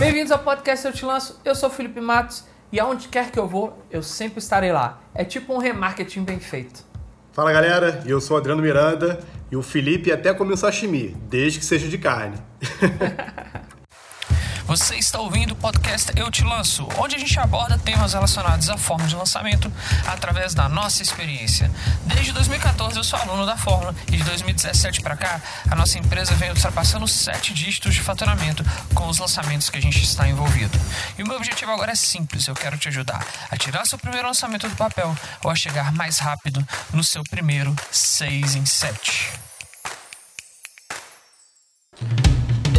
Bem-vindos ao podcast Eu Te Lanço, eu sou o Felipe Matos e aonde quer que eu vou, eu sempre estarei lá. É tipo um remarketing bem feito. Fala galera, eu sou o Adriano Miranda e o Felipe até come um sashimi, desde que seja de carne. Você está ouvindo o podcast Eu Te Lanço, onde a gente aborda temas relacionados à forma de lançamento através da nossa experiência. Desde 2014 eu sou aluno da Fórmula e de 2017 para cá a nossa empresa vem ultrapassando sete dígitos de faturamento com os lançamentos que a gente está envolvido. E o meu objetivo agora é simples, eu quero te ajudar a tirar seu primeiro lançamento do papel ou a chegar mais rápido no seu primeiro 6 em 7.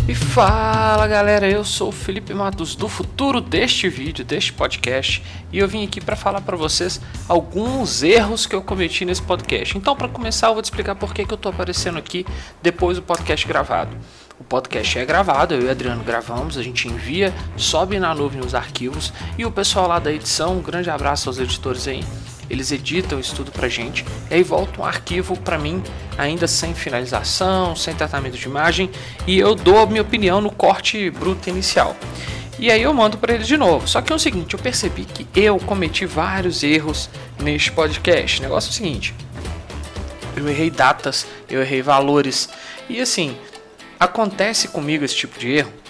E fala galera, eu sou o Felipe Matos do futuro deste vídeo, deste podcast, e eu vim aqui para falar para vocês alguns erros que eu cometi nesse podcast. Então, para começar, eu vou te explicar por que, que eu tô aparecendo aqui depois do podcast gravado. O podcast é gravado, eu e o Adriano gravamos, a gente envia, sobe na nuvem os arquivos e o pessoal lá da edição, um grande abraço aos editores aí, eles editam isso tudo pra gente, e aí volta um arquivo para mim, ainda sem finalização, sem tratamento de imagem, e eu dou a minha opinião no corte bruto inicial. E aí eu mando para eles de novo. Só que é o seguinte, eu percebi que eu cometi vários erros neste podcast. O negócio é o seguinte, eu errei datas, eu errei valores, e assim, acontece comigo esse tipo de erro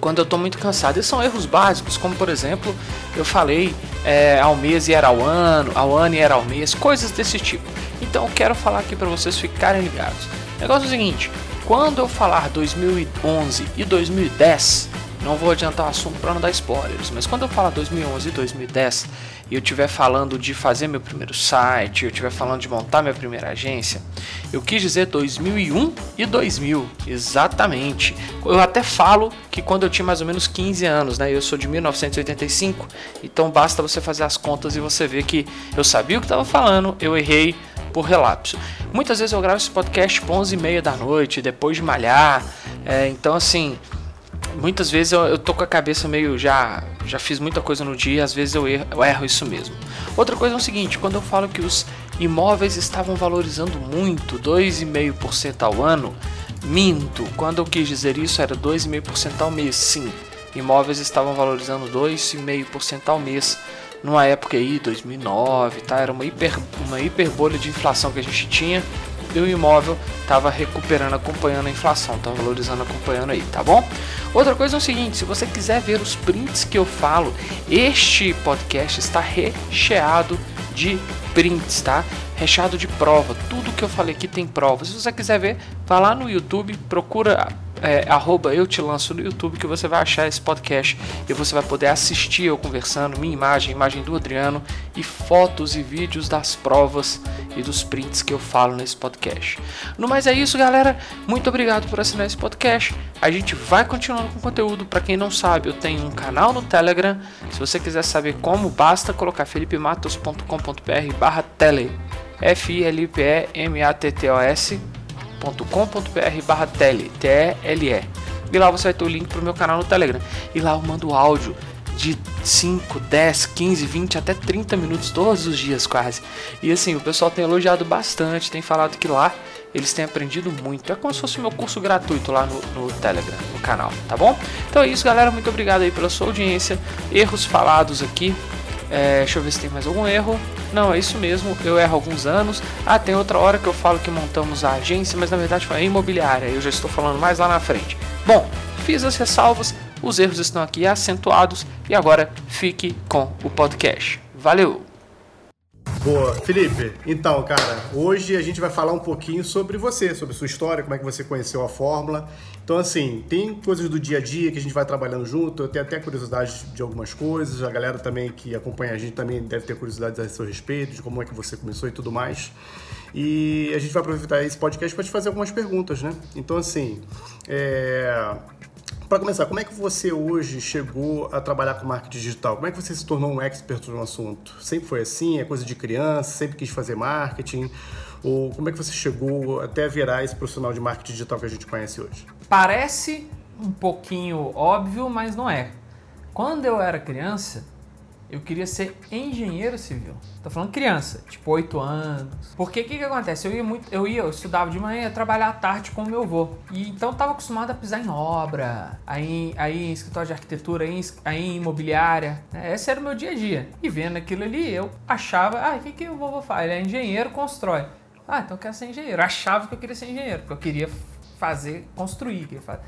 quando eu estou muito cansado. E são erros básicos, como por exemplo, eu falei é, ao mês e era ao ano, ao ano e era ao mês, coisas desse tipo. Então eu quero falar aqui para vocês ficarem ligados. O negócio é o seguinte: quando eu falar 2011 e 2010, não vou adiantar o assunto para não dar spoilers, mas quando eu falar 2011 e 2010 e eu estiver falando de fazer meu primeiro site, eu estiver falando de montar minha primeira agência, eu quis dizer 2001 e 2000, exatamente. Eu até falo que quando eu tinha mais ou menos 15 anos, né? Eu sou de 1985, então basta você fazer as contas e você ver que eu sabia o que estava falando, eu errei por relapso. Muitas vezes eu gravo esse podcast 11 e meia da noite, depois de malhar, é, então assim muitas vezes eu, eu tô com a cabeça meio já já fiz muita coisa no dia, às vezes eu erro, eu erro isso mesmo. Outra coisa é o seguinte, quando eu falo que os imóveis estavam valorizando muito, 2,5% ao ano, minto. Quando eu quis dizer isso era 2,5% ao mês, sim. Imóveis estavam valorizando 2,5% ao mês numa época aí, 2009, tá? Era uma hiper, uma hiper bolha de inflação que a gente tinha e o imóvel estava recuperando, acompanhando a inflação, estava valorizando, acompanhando aí, tá bom? Outra coisa é o seguinte, se você quiser ver os prints que eu falo, este podcast está recheado de prints, tá? Recheado de prova, tudo que eu falei aqui tem prova. Se você quiser ver, vá lá no YouTube, procura é, arroba eu te lanço no YouTube que você vai achar esse podcast e você vai poder assistir eu conversando, minha imagem, imagem do Adriano e fotos e vídeos das provas e dos prints que eu falo nesse podcast. No mais é isso, galera. Muito obrigado por assinar esse podcast. A gente vai continuando com conteúdo. Para quem não sabe, eu tenho um canal no Telegram. Se você quiser saber como, basta colocar felipematos.com.br barra tele. F-I-L-P-E-M-A-T-T-O-S com.br tele, T-E-L-E. E lá você vai ter o link pro meu canal no Telegram. E lá eu mando áudio de 5, 10, 15, 20 até 30 minutos todos os dias quase. E assim, o pessoal tem elogiado bastante, tem falado que lá eles têm aprendido muito. É como se fosse o meu curso gratuito lá no, no Telegram, no canal, tá bom? Então é isso, galera. Muito obrigado aí pela sua audiência. Erros falados aqui. É, deixa eu ver se tem mais algum erro. Não, é isso mesmo, eu erro alguns anos. Ah, tem outra hora que eu falo que montamos a agência, mas na verdade foi a imobiliária. Eu já estou falando mais lá na frente. Bom, fiz as ressalvas, os erros estão aqui acentuados e agora fique com o podcast. Valeu! Boa, Felipe. Então, cara, hoje a gente vai falar um pouquinho sobre você, sobre sua história, como é que você conheceu a fórmula. Então, assim, tem coisas do dia a dia que a gente vai trabalhando junto. Eu tenho até curiosidade de algumas coisas. A galera também que acompanha a gente também deve ter curiosidades a seu respeito, de como é que você começou e tudo mais. E a gente vai aproveitar esse podcast para te fazer algumas perguntas, né? Então, assim, é para começar, como é que você hoje chegou a trabalhar com marketing digital? Como é que você se tornou um expert no assunto? Sempre foi assim? É coisa de criança? Sempre quis fazer marketing? Ou como é que você chegou até virar esse profissional de marketing digital que a gente conhece hoje? Parece um pouquinho óbvio, mas não é. Quando eu era criança, eu queria ser engenheiro civil. Tô falando criança, tipo 8 anos. Porque o que que acontece? Eu ia muito, eu ia, eu estudava de manhã, ia trabalhar à tarde com o meu avô. E então tava acostumado a pisar em obra, aí, aí em escritório de arquitetura, aí, aí em imobiliária. né? Esse era o meu dia a dia. E vendo aquilo ali, eu achava, ah, o que que o vovô faz? Ele é engenheiro, constrói. Ah, então eu quero ser engenheiro. Eu achava que eu queria ser engenheiro, porque eu queria fazer, construir, queria fazer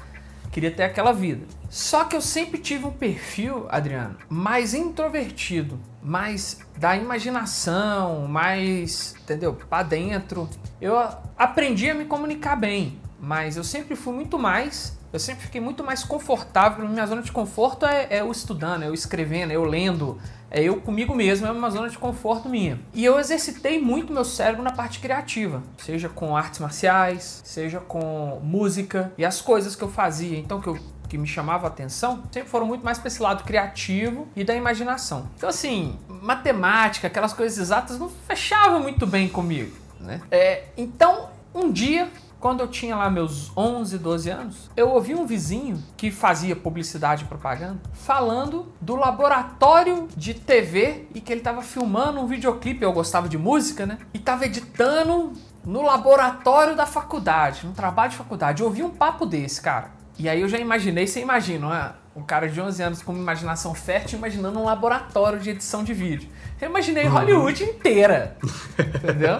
queria ter aquela vida. Só que eu sempre tive um perfil, Adriano, mais introvertido, mais da imaginação, mais, entendeu? Pra dentro. Eu aprendi a me comunicar bem, mas eu sempre fui muito mais. Eu sempre fiquei muito mais confortável. Minha zona de conforto é, é eu estudando, é eu escrevendo, é eu lendo, é eu comigo mesmo, é uma zona de conforto minha. E eu exercitei muito meu cérebro na parte criativa, seja com artes marciais, seja com música e as coisas que eu fazia, então que eu que me chamava a atenção, sempre foram muito mais para esse lado criativo e da imaginação. Então assim, matemática, aquelas coisas exatas não fechavam muito bem comigo, né? É, então, um dia quando eu tinha lá meus 11, 12 anos, eu ouvi um vizinho que fazia publicidade e propaganda falando do laboratório de TV e que ele estava filmando um videoclipe. Eu gostava de música, né? E estava editando no laboratório da faculdade, no trabalho de faculdade. Eu ouvi um papo desse, cara. E aí eu já imaginei, você imagina, né? um cara de 11 anos com uma imaginação fértil imaginando um laboratório de edição de vídeo. Eu imaginei Hollywood inteira, entendeu?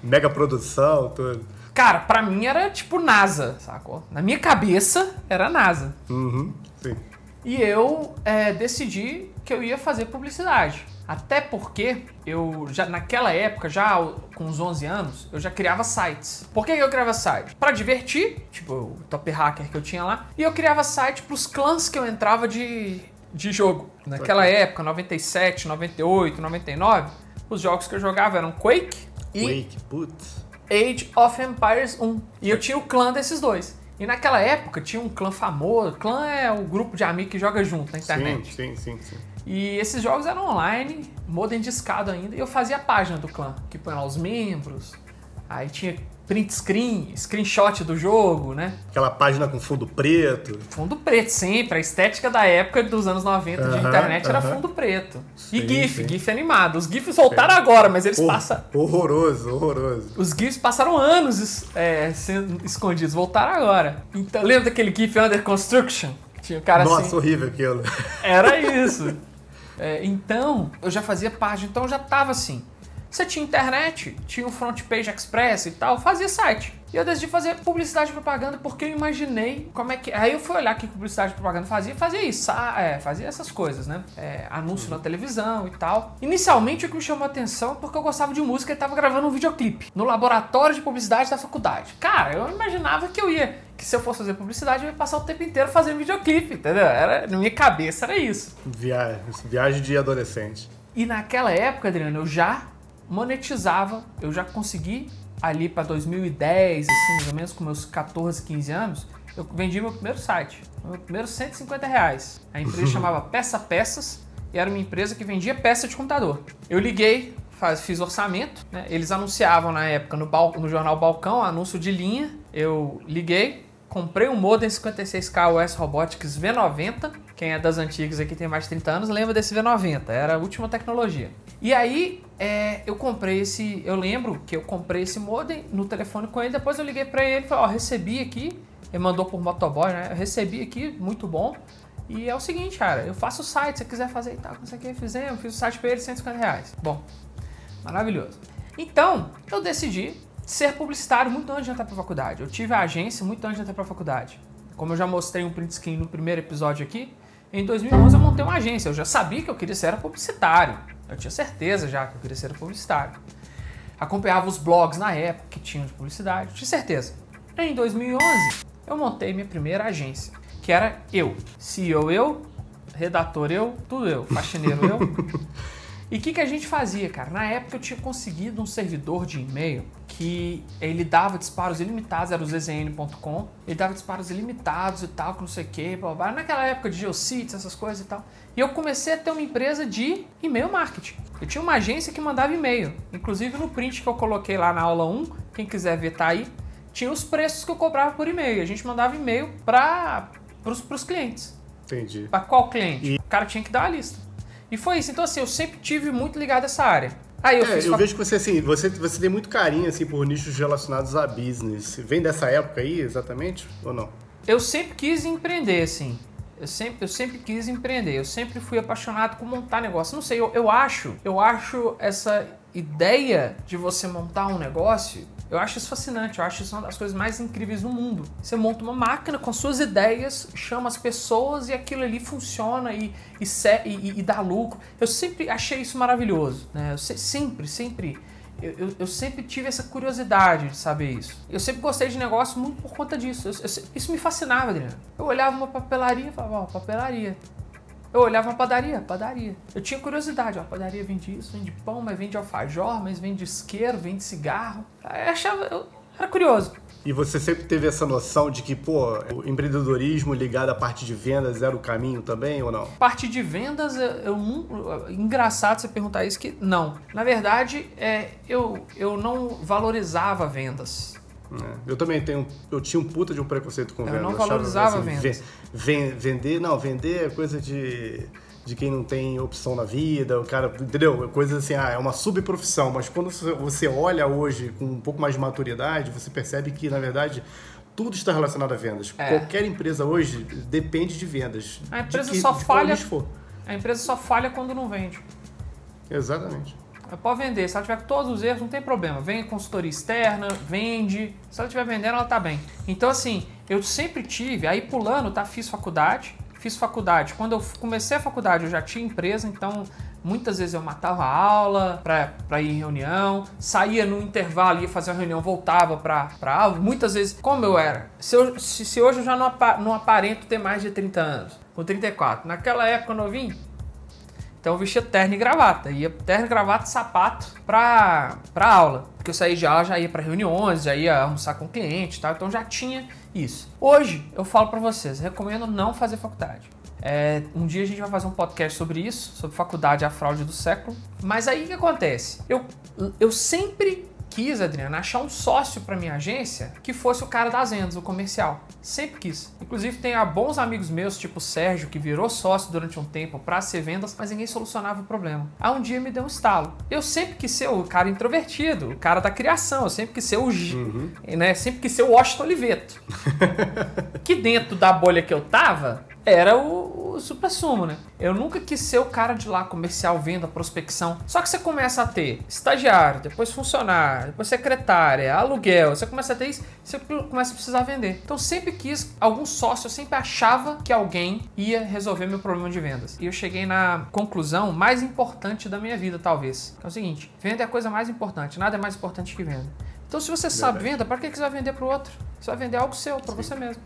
Mega produção, tudo. Cara, pra mim era tipo NASA, sacou? Na minha cabeça era NASA. Uhum, sim. E eu é, decidi que eu ia fazer publicidade. Até porque eu já naquela época, já com uns 11 anos, eu já criava sites. Por que eu criava site? Pra divertir, tipo o top hacker que eu tinha lá, e eu criava site pros clãs que eu entrava de, de jogo. Naquela época, 97, 98, 99, os jogos que eu jogava eram Quake e Quake, putz. Age of Empires 1. E eu tinha o clã desses dois. E naquela época tinha um clã famoso. Clã é o grupo de amigos que joga junto na internet. Sim, sim, sim, sim. E esses jogos eram online, modem discado ainda. E eu fazia a página do clã, que põe lá os membros. Aí tinha print screen, screenshot do jogo, né? Aquela página com fundo preto. Fundo preto sempre. A estética da época dos anos 90 de Aham, internet era aham. fundo preto. Sim, e GIF, sim. GIF animado. Os GIFs voltaram agora, mas eles Hor- passam. Horroroso, horroroso. Os GIFs passaram anos é, sendo escondidos, voltaram agora. Então, lembra daquele GIF Under Construction? Tinha o cara Nossa, assim. horrível aquilo. Era isso. É, então, eu já fazia página, então eu já tava assim. Você tinha internet, tinha o Front Page Express e tal, fazia site. E eu decidi fazer publicidade e propaganda porque eu imaginei como é que. Aí eu fui olhar o que publicidade e propaganda fazia, fazia isso, sa- é, fazia essas coisas, né? É, anúncio na televisão e tal. Inicialmente o que me chamou a atenção é porque eu gostava de música e tava gravando um videoclipe no laboratório de publicidade da faculdade. Cara, eu imaginava que eu ia. Que se eu fosse fazer publicidade, eu ia passar o tempo inteiro fazendo videoclipe, entendeu? Era, na minha cabeça era isso. Viagem, viagem de adolescente. E naquela época, Adriano, eu já monetizava, eu já consegui ali para 2010, assim, mais ou menos com meus 14, 15 anos, eu vendi meu primeiro site, meu primeiro 150 reais. A empresa chamava Peça Peças e era uma empresa que vendia peça de computador. Eu liguei, faz, fiz orçamento, né? eles anunciavam na época no, bal- no jornal Balcão, anúncio de linha, eu liguei, comprei um modem 56K US Robotics V90. Quem é das antigas aqui tem mais de 30 anos lembra desse V90, era a última tecnologia. E aí é, eu comprei esse, eu lembro que eu comprei esse modem no telefone com ele, depois eu liguei pra ele e falei, ó, recebi aqui, ele mandou por motoboy, né? Eu recebi aqui, muito bom. E é o seguinte, cara, eu faço o site, se você quiser fazer e tal, não sei o fizemos, fiz o site pra ele, 150 reais. Bom, maravilhoso. Então, eu decidi ser publicitário muito antes de entrar pra faculdade. Eu tive a agência muito antes de entrar pra faculdade. Como eu já mostrei um print screen no primeiro episódio aqui, em 2011 eu montei uma agência. Eu já sabia que eu queria ser publicitário. Eu tinha certeza já que eu queria ser publicitário. Acompanhava os blogs na época que tinham de publicidade, tinha certeza. Em 2011, eu montei minha primeira agência, que era eu. CEO eu, redator eu, tudo eu, faxineiro eu. E o que, que a gente fazia, cara? Na época eu tinha conseguido um servidor de e-mail que ele dava disparos ilimitados, era o zzn.com, ele dava disparos ilimitados e tal, que não sei o que, blá, blá, naquela época de geocities, essas coisas e tal. E eu comecei a ter uma empresa de e-mail marketing. Eu tinha uma agência que mandava e-mail. Inclusive no print que eu coloquei lá na aula 1, quem quiser ver tá aí, tinha os preços que eu cobrava por e-mail. A gente mandava e-mail para os clientes. Entendi. Para qual cliente? O cara tinha que dar a lista. E foi isso. Então, assim, eu sempre tive muito ligado a essa área. Aí eu, é, eu fac... vejo que você assim, você, você tem muito carinho assim por nichos relacionados a business. Vem dessa época aí, exatamente, ou não? Eu sempre quis empreender, assim. Eu sempre, eu sempre quis empreender, eu sempre fui apaixonado por montar negócio. Não sei, eu, eu acho, eu acho essa ideia de você montar um negócio eu acho isso fascinante, eu acho isso uma das coisas mais incríveis do mundo. Você monta uma máquina com suas ideias, chama as pessoas e aquilo ali funciona e, e, e, e dá lucro. Eu sempre achei isso maravilhoso, né? Eu sempre, sempre. Eu, eu, eu, sempre tive essa curiosidade de saber isso. Eu sempre gostei de negócio muito por conta disso. Eu, isso me fascinava, Adriano. Eu olhava uma papelaria e falava, ó, oh, papelaria. Eu olhava uma padaria, padaria. Eu tinha curiosidade, ó, a padaria vende isso, vende pão, mas vende alfajor, mas vende isqueiro, vende cigarro. Eu achava, eu era curioso. E você sempre teve essa noção de que, pô, o empreendedorismo ligado à parte de vendas era o caminho também ou não? Parte de vendas, eu não. Engraçado você perguntar isso que não. Na verdade, é, eu, eu não valorizava vendas. É. Eu também tenho, eu tinha um puta de um preconceito com vendas. Eu não valorizava assim, vendas. vender, não, vender é coisa de, de quem não tem opção na vida, o cara, entendeu? Coisa assim, ah, é uma subprofissão, mas quando você olha hoje com um pouco mais de maturidade, você percebe que, na verdade, tudo está relacionado a vendas. É. Qualquer empresa hoje depende de vendas. A empresa que, só falha. A empresa só falha quando não vende. Exatamente. Pode vender. Se ela tiver todos os erros, não tem problema. Vem consultoria externa, vende. Se ela estiver vendendo, ela tá bem. Então, assim, eu sempre tive, aí pulando, tá? Fiz faculdade. Fiz faculdade. Quando eu comecei a faculdade, eu já tinha empresa, então muitas vezes eu matava a aula para ir em reunião, saía no intervalo, ia fazer uma reunião, voltava para aula. Muitas vezes, como eu era? Se, eu, se, se hoje eu já não, não aparento ter mais de 30 anos, com 34. Naquela época, vim, então eu vestia terno e gravata. Ia terno, gravata e sapato pra, pra aula. Porque eu saía de aula, já ia para reuniões, já ia almoçar com cliente e tal. Então já tinha isso. Hoje, eu falo para vocês, recomendo não fazer faculdade. É, um dia a gente vai fazer um podcast sobre isso, sobre faculdade a fraude do século. Mas aí o que acontece? Eu, eu sempre quis, Adriana, achar um sócio para minha agência que fosse o cara das vendas, o comercial. Sempre quis. Inclusive, tem bons amigos meus, tipo o Sérgio, que virou sócio durante um tempo para ser vendas, mas ninguém solucionava o problema. Aí um dia me deu um estalo. Eu sempre quis ser o cara introvertido, o cara da criação, eu sempre quis ser o uhum. né? Sempre quis ser o Washington Oliveto. que dentro da bolha que eu tava, era o, o supra-sumo, né? Eu nunca quis ser o cara de lá, comercial, venda, prospecção. Só que você começa a ter estagiário, depois funcionário, depois secretária, aluguel, você começa a ter isso, você começa a precisar vender. Então sempre quis algum sócio, eu sempre achava que alguém ia resolver meu problema de vendas. E eu cheguei na conclusão mais importante da minha vida, talvez. Que é o seguinte: venda é a coisa mais importante, nada é mais importante que venda. Então se você sabe venda, para que você vai vender para o outro? Você vai vender algo seu, para você mesmo.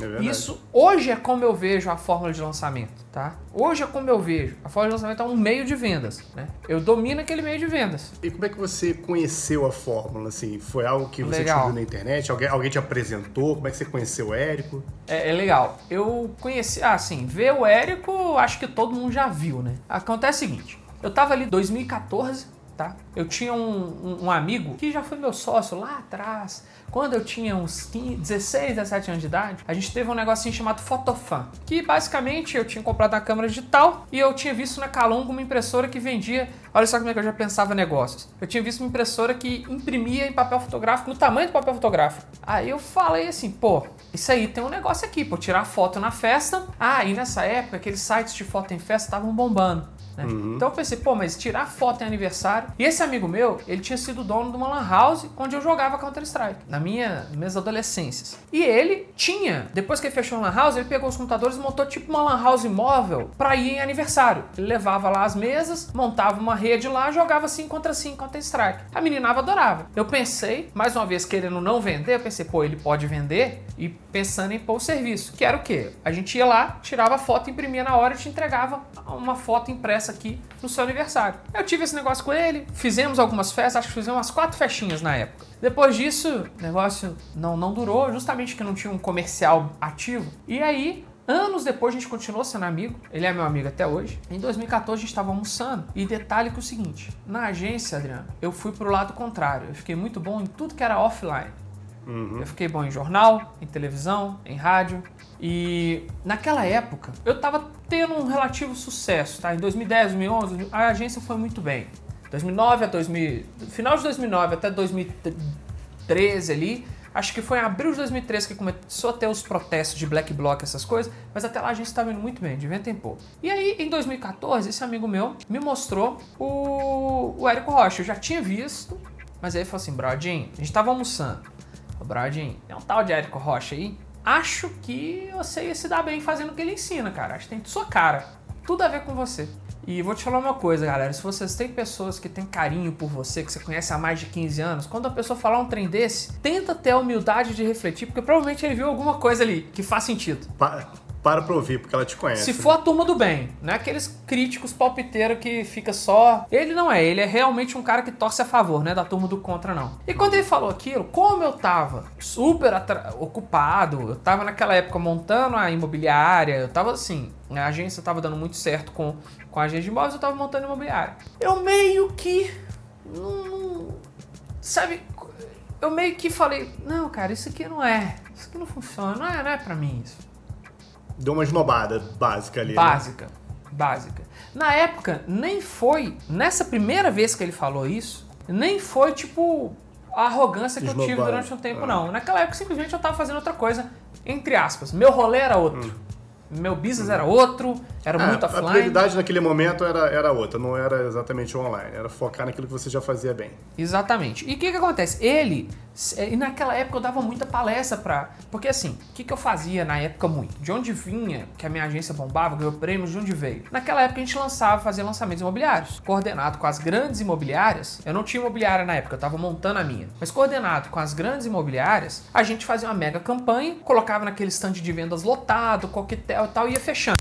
É Isso hoje é como eu vejo a fórmula de lançamento, tá? Hoje é como eu vejo. A fórmula de lançamento é um meio de vendas, né? Eu domino aquele meio de vendas. E como é que você conheceu a fórmula, assim? Foi algo que você legal. descobriu na internet? Alguém, alguém te apresentou? Como é que você conheceu o Érico? É, é legal. Eu conheci, ah, assim, ver o Érico, acho que todo mundo já viu, né? Acontece o seguinte, eu tava ali em 2014, tá? Eu tinha um, um, um amigo que já foi meu sócio lá atrás quando eu tinha uns 15, 16, 17 anos de idade, a gente teve um negocinho chamado Fotofan, que basicamente eu tinha comprado a câmera digital e eu tinha visto na Calongo uma impressora que vendia. Olha só como é que eu já pensava negócios. Eu tinha visto uma impressora que imprimia em papel fotográfico no tamanho do papel fotográfico. Aí eu falei assim, pô, isso aí tem um negócio aqui, pô, tirar foto na festa. Ah, e nessa época aqueles sites de foto em festa estavam bombando. Né? Uhum. Então eu pensei, pô, mas tirar foto em aniversário. E esse amigo meu, ele tinha sido dono de uma lan house onde eu jogava Counter-Strike, na minha, nas minhas adolescências. E ele tinha, depois que ele fechou a lan house, ele pegou os computadores e montou tipo uma lan house móvel pra ir em aniversário. Ele levava lá as mesas, montava uma rede lá, jogava 5 contra 5 Counter-Strike. A meninava adorava. Eu pensei, mais uma vez querendo não vender, eu pensei, pô, ele pode vender e pensando em pôr o serviço. Que era o quê? A gente ia lá, tirava foto, imprimia na hora e te entregava uma foto impressa aqui no seu aniversário. Eu tive esse negócio com ele, fizemos algumas festas, acho que fizemos umas quatro festinhas na época. Depois disso, o negócio não, não durou, justamente que não tinha um comercial ativo. E aí, Anos depois a gente continuou sendo amigo, ele é meu amigo até hoje. Em 2014 a gente estava almoçando. E detalhe que é o seguinte: na agência, Adriano, eu fui pro lado contrário. Eu fiquei muito bom em tudo que era offline. Uhum. Eu fiquei bom em jornal, em televisão, em rádio. E naquela época eu estava tendo um relativo sucesso, tá? Em 2010, 2011, a agência foi muito bem. 2009 a 2000, final de 2009 até 2013 ali, acho que foi em abril de 2013 que começou a ter os protestos de Black Bloc, essas coisas, mas até lá a gente estava indo muito bem, de vento em pouco. E aí, em 2014, esse amigo meu me mostrou o, o Érico Rocha. Eu já tinha visto, mas aí ele falou assim, Brodinho, a gente estava almoçando. Brodinho, é um tal de Érico Rocha aí, acho que você ia se dar bem fazendo o que ele ensina, cara. Acho que tem sua cara. Tudo a ver com você. E vou te falar uma coisa, galera. Se vocês têm pessoas que têm carinho por você, que você conhece há mais de 15 anos, quando a pessoa falar um trem desse, tenta ter a humildade de refletir, porque provavelmente ele viu alguma coisa ali que faz sentido. Para pra ouvir, porque ela te conhece. Se for a turma do bem, não é aqueles críticos palpiteiros que fica só. Ele não é, ele é realmente um cara que torce a favor, né? Da turma do contra, não. E quando ele falou aquilo, como eu tava super ocupado, eu tava naquela época montando a imobiliária, eu tava assim, a agência tava dando muito certo com, com a agência de imóveis, eu tava montando a imobiliária. Eu meio que. Não, sabe? Eu meio que falei, não, cara, isso aqui não é. Isso aqui não funciona, não é, não é pra mim isso. Deu uma esnobada básica ali. Básica. Né? Básica. Na época, nem foi. Nessa primeira vez que ele falou isso, nem foi tipo a arrogância que Esnobado. eu tive durante um tempo, ah. não. Naquela época, simplesmente eu tava fazendo outra coisa, entre aspas. Meu rolê era outro. Hum meu business era outro, era é, muito offline. A prioridade naquele momento era, era outra, não era exatamente online, era focar naquilo que você já fazia bem. Exatamente. E o que, que acontece? Ele, e naquela época eu dava muita palestra pra. Porque assim, o que, que eu fazia na época muito? De onde vinha que a minha agência bombava, ganhou prêmios, de onde veio? Naquela época a gente lançava, fazia lançamentos imobiliários, coordenado com as grandes imobiliárias. Eu não tinha imobiliária na época, eu tava montando a minha. Mas coordenado com as grandes imobiliárias, a gente fazia uma mega campanha, colocava naquele stand de vendas lotado, coquetel e tal, ia fechando.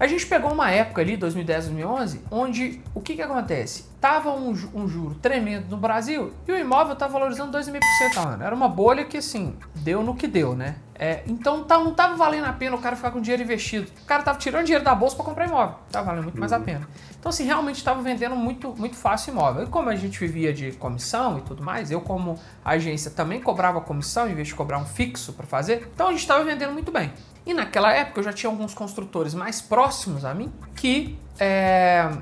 A gente pegou uma época ali, 2010, 2011, onde o que que acontece? Tava um, um juro tremendo no Brasil e o imóvel estava valorizando 2,5% ao ano. Era uma bolha que, assim, deu no que deu, né? É, então tá, não tava valendo a pena o cara ficar com dinheiro investido. O cara tava tirando dinheiro da bolsa para comprar imóvel. Tava valendo muito mais a pena. Então, assim, realmente estava vendendo muito, muito fácil imóvel. E como a gente vivia de comissão e tudo mais, eu, como agência, também cobrava comissão em vez de cobrar um fixo para fazer. Então, a gente estava vendendo muito bem. E naquela época eu já tinha alguns construtores mais próximos a mim que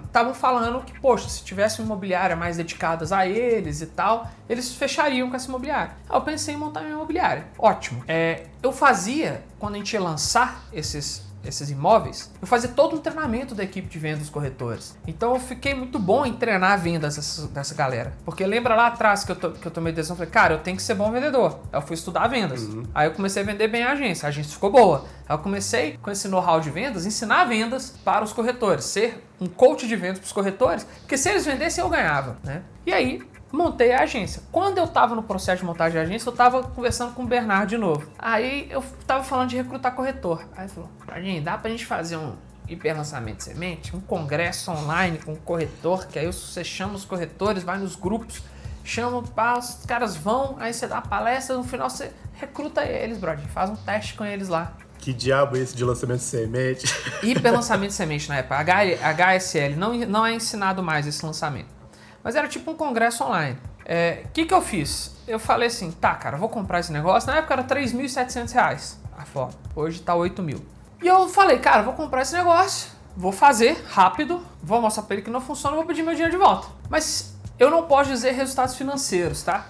estavam é, falando que, poxa, se tivesse uma imobiliária mais dedicadas a eles e tal, eles fechariam com essa imobiliária. Aí eu pensei em montar uma imobiliária. Ótimo. É, eu fazia, quando a gente ia lançar esses esses imóveis, eu fazia todo um treinamento da equipe de vendas dos corretores. Então eu fiquei muito bom em treinar vendas dessa, dessa galera. Porque lembra lá atrás que eu, to, que eu tomei decisão, falei, cara, eu tenho que ser bom vendedor. Aí eu fui estudar vendas. Uhum. Aí eu comecei a vender bem a agência, a agência ficou boa. Aí eu comecei com esse know-how de vendas, ensinar vendas para os corretores, ser um coach de vendas para os corretores, porque se eles vendessem eu ganhava, né? E aí montei a agência. Quando eu estava no processo de montagem de agência, eu estava conversando com o Bernardo de novo. Aí eu estava falando de recrutar corretor. Aí ele falou: Bradinho, dá pra gente fazer um hiperlançamento de semente? Um congresso online com um corretor, que aí você chama os corretores, vai nos grupos, chama, os caras vão, aí você dá palestra, no final você recruta eles, brother. Faz um teste com eles lá. Que diabo é esse de lançamento de semente? Hiperlançamento de semente na época. HSL não, não é ensinado mais esse lançamento. Mas era tipo um congresso online. O é, que, que eu fiz? Eu falei assim, tá, cara, vou comprar esse negócio. Na época era 3.700 reais a foto. Hoje tá 8 mil. E eu falei, cara, vou comprar esse negócio. Vou fazer rápido. Vou mostrar pra ele que não funciona. Vou pedir meu dinheiro de volta. Mas eu não posso dizer resultados financeiros, tá?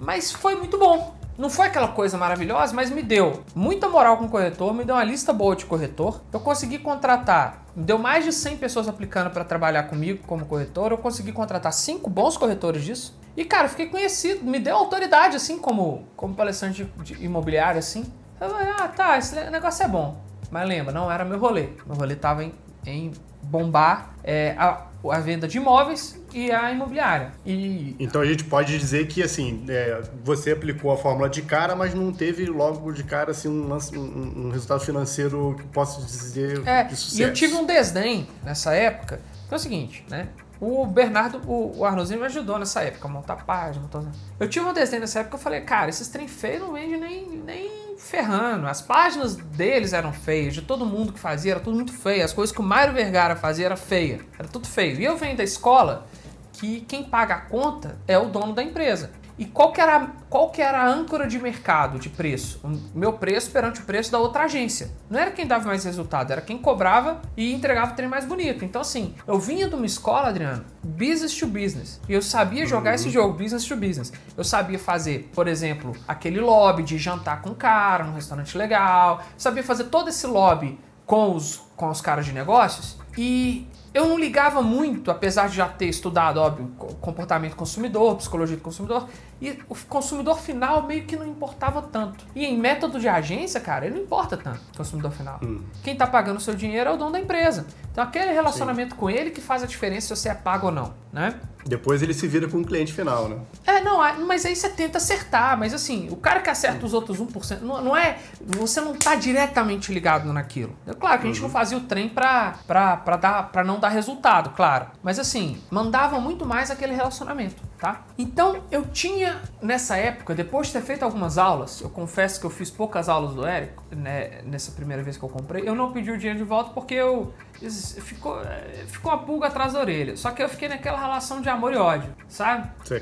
Mas foi muito bom. Não foi aquela coisa maravilhosa, mas me deu muita moral com o corretor, me deu uma lista boa de corretor. Eu consegui contratar, deu mais de 100 pessoas aplicando para trabalhar comigo como corretor. Eu consegui contratar cinco bons corretores disso. E cara, fiquei conhecido, me deu autoridade assim como como palestrante de, de imobiliário assim. Eu falei, ah, tá, esse negócio é bom. Mas lembra, não era meu rolê. Meu rolê tava em, em bombar é, a, a venda de imóveis e a imobiliária. E... Então a gente pode dizer que assim, é, você aplicou a fórmula de cara, mas não teve logo de cara assim, um, um, um resultado financeiro que possa dizer é, de sucesso. E eu tive um desdém nessa época, que é o seguinte, né? O Bernardo, o, o Arnozinho me ajudou nessa época, a montar página, montar... Eu tive um desenho nessa época, eu falei, cara, esses trem feios não vende nem, nem ferrando. As páginas deles eram feias, de todo mundo que fazia, era tudo muito feio. As coisas que o Mário Vergara fazia era feia, era tudo feio. E eu venho da escola que quem paga a conta é o dono da empresa. E qual que, era, qual que era a âncora de mercado, de preço? O meu preço perante o preço da outra agência. Não era quem dava mais resultado, era quem cobrava e entregava o trem mais bonito. Então, assim, eu vinha de uma escola, Adriano, business to business. E eu sabia jogar uhum. esse jogo, business to business. Eu sabia fazer, por exemplo, aquele lobby de jantar com um cara num restaurante legal. Sabia fazer todo esse lobby com os, com os caras de negócios. E eu não ligava muito, apesar de já ter estudado, óbvio, comportamento consumidor, psicologia do consumidor, e o consumidor final meio que não importava tanto. E em método de agência, cara, ele não importa tanto, o consumidor final. Hum. Quem tá pagando o seu dinheiro é o dono da empresa. Então aquele relacionamento Sim. com ele que faz a diferença se você é pago ou não, né? Depois ele se vira com o cliente final, né? É, não, mas aí você tenta acertar, mas assim, o cara que acerta os outros 1%, não, não é. Você não tá diretamente ligado naquilo. É claro que a gente uhum. não fazia o trem pra, pra, pra, dar, pra não dar resultado, claro. Mas assim, mandava muito mais aquele relacionamento, tá? Então eu tinha, nessa época, depois de ter feito algumas aulas, eu confesso que eu fiz poucas aulas do Érico, né, nessa primeira vez que eu comprei, eu não pedi o dinheiro de volta porque eu ficou, ficou uma pulga atrás da orelha. Só que eu fiquei naquela relação de amor e ódio, sabe? Sei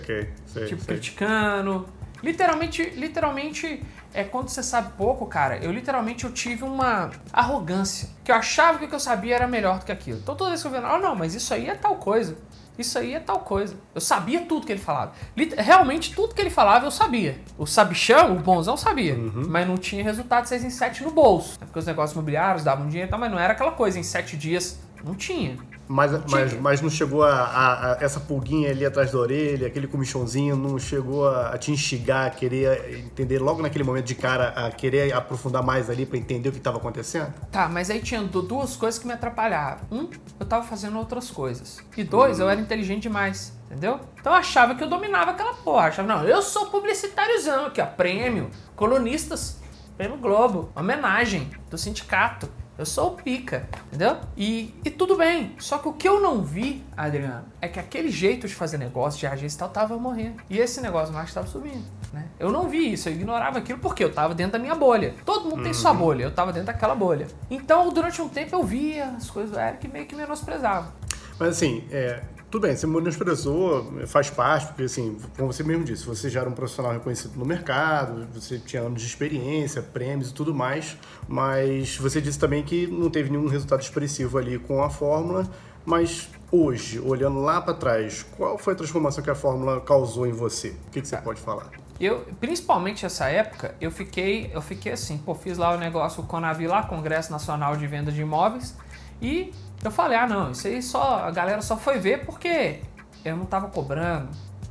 sei, Tipo, sei. criticando. Literalmente, literalmente, é quando você sabe pouco, cara, eu literalmente eu tive uma arrogância. Que eu achava que o que eu sabia era melhor do que aquilo. Então toda vez que eu via, ah, não, mas isso aí é tal coisa. Isso aí é tal coisa. Eu sabia tudo que ele falava. Realmente tudo que ele falava eu sabia. O sabichão, o bonzão sabia. Uhum. Mas não tinha resultado 6 em 7 no bolso. É porque os negócios imobiliários davam dinheiro e tal, mas não era aquela coisa em 7 dias. Não tinha. Mas, mas, mas não chegou a, a, a, essa pulguinha ali atrás da orelha, aquele comichãozinho, não chegou a, a, te instigar, a querer entender logo naquele momento de cara, a querer aprofundar mais ali para entender o que estava acontecendo? Tá, mas aí tinha duas coisas que me atrapalhavam. Um, eu tava fazendo outras coisas. E dois, eu era inteligente demais. Entendeu? Então eu achava que eu dominava aquela porra. Achava, não, eu sou publicitáriozão aqui, ó. Prêmio, colunistas, prêmio Globo, homenagem do sindicato. Eu sou o pica, entendeu? E, e tudo bem. Só que o que eu não vi, Adriano, é que aquele jeito de fazer negócio, de agência e tal, tava morrendo. E esse negócio mais estava subindo, né? Eu não vi isso, eu ignorava aquilo porque eu tava dentro da minha bolha. Todo mundo uhum. tem sua uhum. bolha, eu tava dentro daquela bolha. Então, durante um tempo eu via as coisas do Eric meio que menosprezava. Mas assim, é, tudo bem, você menosprezou, faz parte, porque assim, como você mesmo disse, você já era um profissional reconhecido no mercado, você tinha anos de experiência, prêmios e tudo mais, mas você disse também que não teve nenhum resultado expressivo ali com a fórmula, mas hoje, olhando lá para trás, qual foi a transformação que a fórmula causou em você? O que, que você pode falar? Eu, principalmente essa época, eu fiquei, eu fiquei assim, pô, fiz lá o negócio, o Conavi lá, Congresso Nacional de Venda de Imóveis, e eu falei, ah não, isso aí só. A galera só foi ver porque eu não tava cobrando.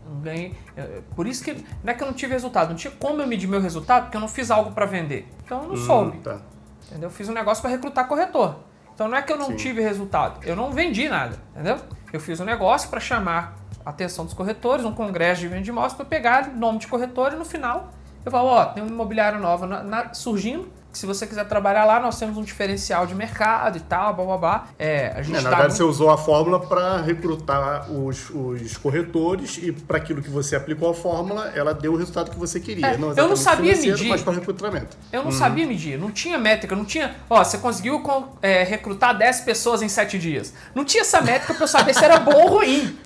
Não ganhei. Por isso que. Não é que eu não tive resultado. Não tinha como eu medir meu resultado porque eu não fiz algo para vender. Então eu não hum, soube. Tá. Entendeu? Eu fiz um negócio para recrutar corretor. Então não é que eu não Sim. tive resultado. Eu não vendi nada. Entendeu? Eu fiz um negócio para chamar a atenção dos corretores, um congresso de venda de imóveis, para pegar nome de corretor e no final eu falo, ó, tem uma imobiliária nova na, na, surgindo se você quiser trabalhar lá, nós temos um diferencial de mercado e tal, blá blá blá. É, a gente é, na verdade, muito... você usou a fórmula para recrutar os, os corretores e para aquilo que você aplicou a fórmula, ela deu o resultado que você queria. É, não eu não sabia medir. Mas para recrutamento. Eu não uhum. sabia medir, não tinha métrica, não tinha. Ó, você conseguiu é, recrutar 10 pessoas em 7 dias. Não tinha essa métrica para eu saber se era bom ou ruim.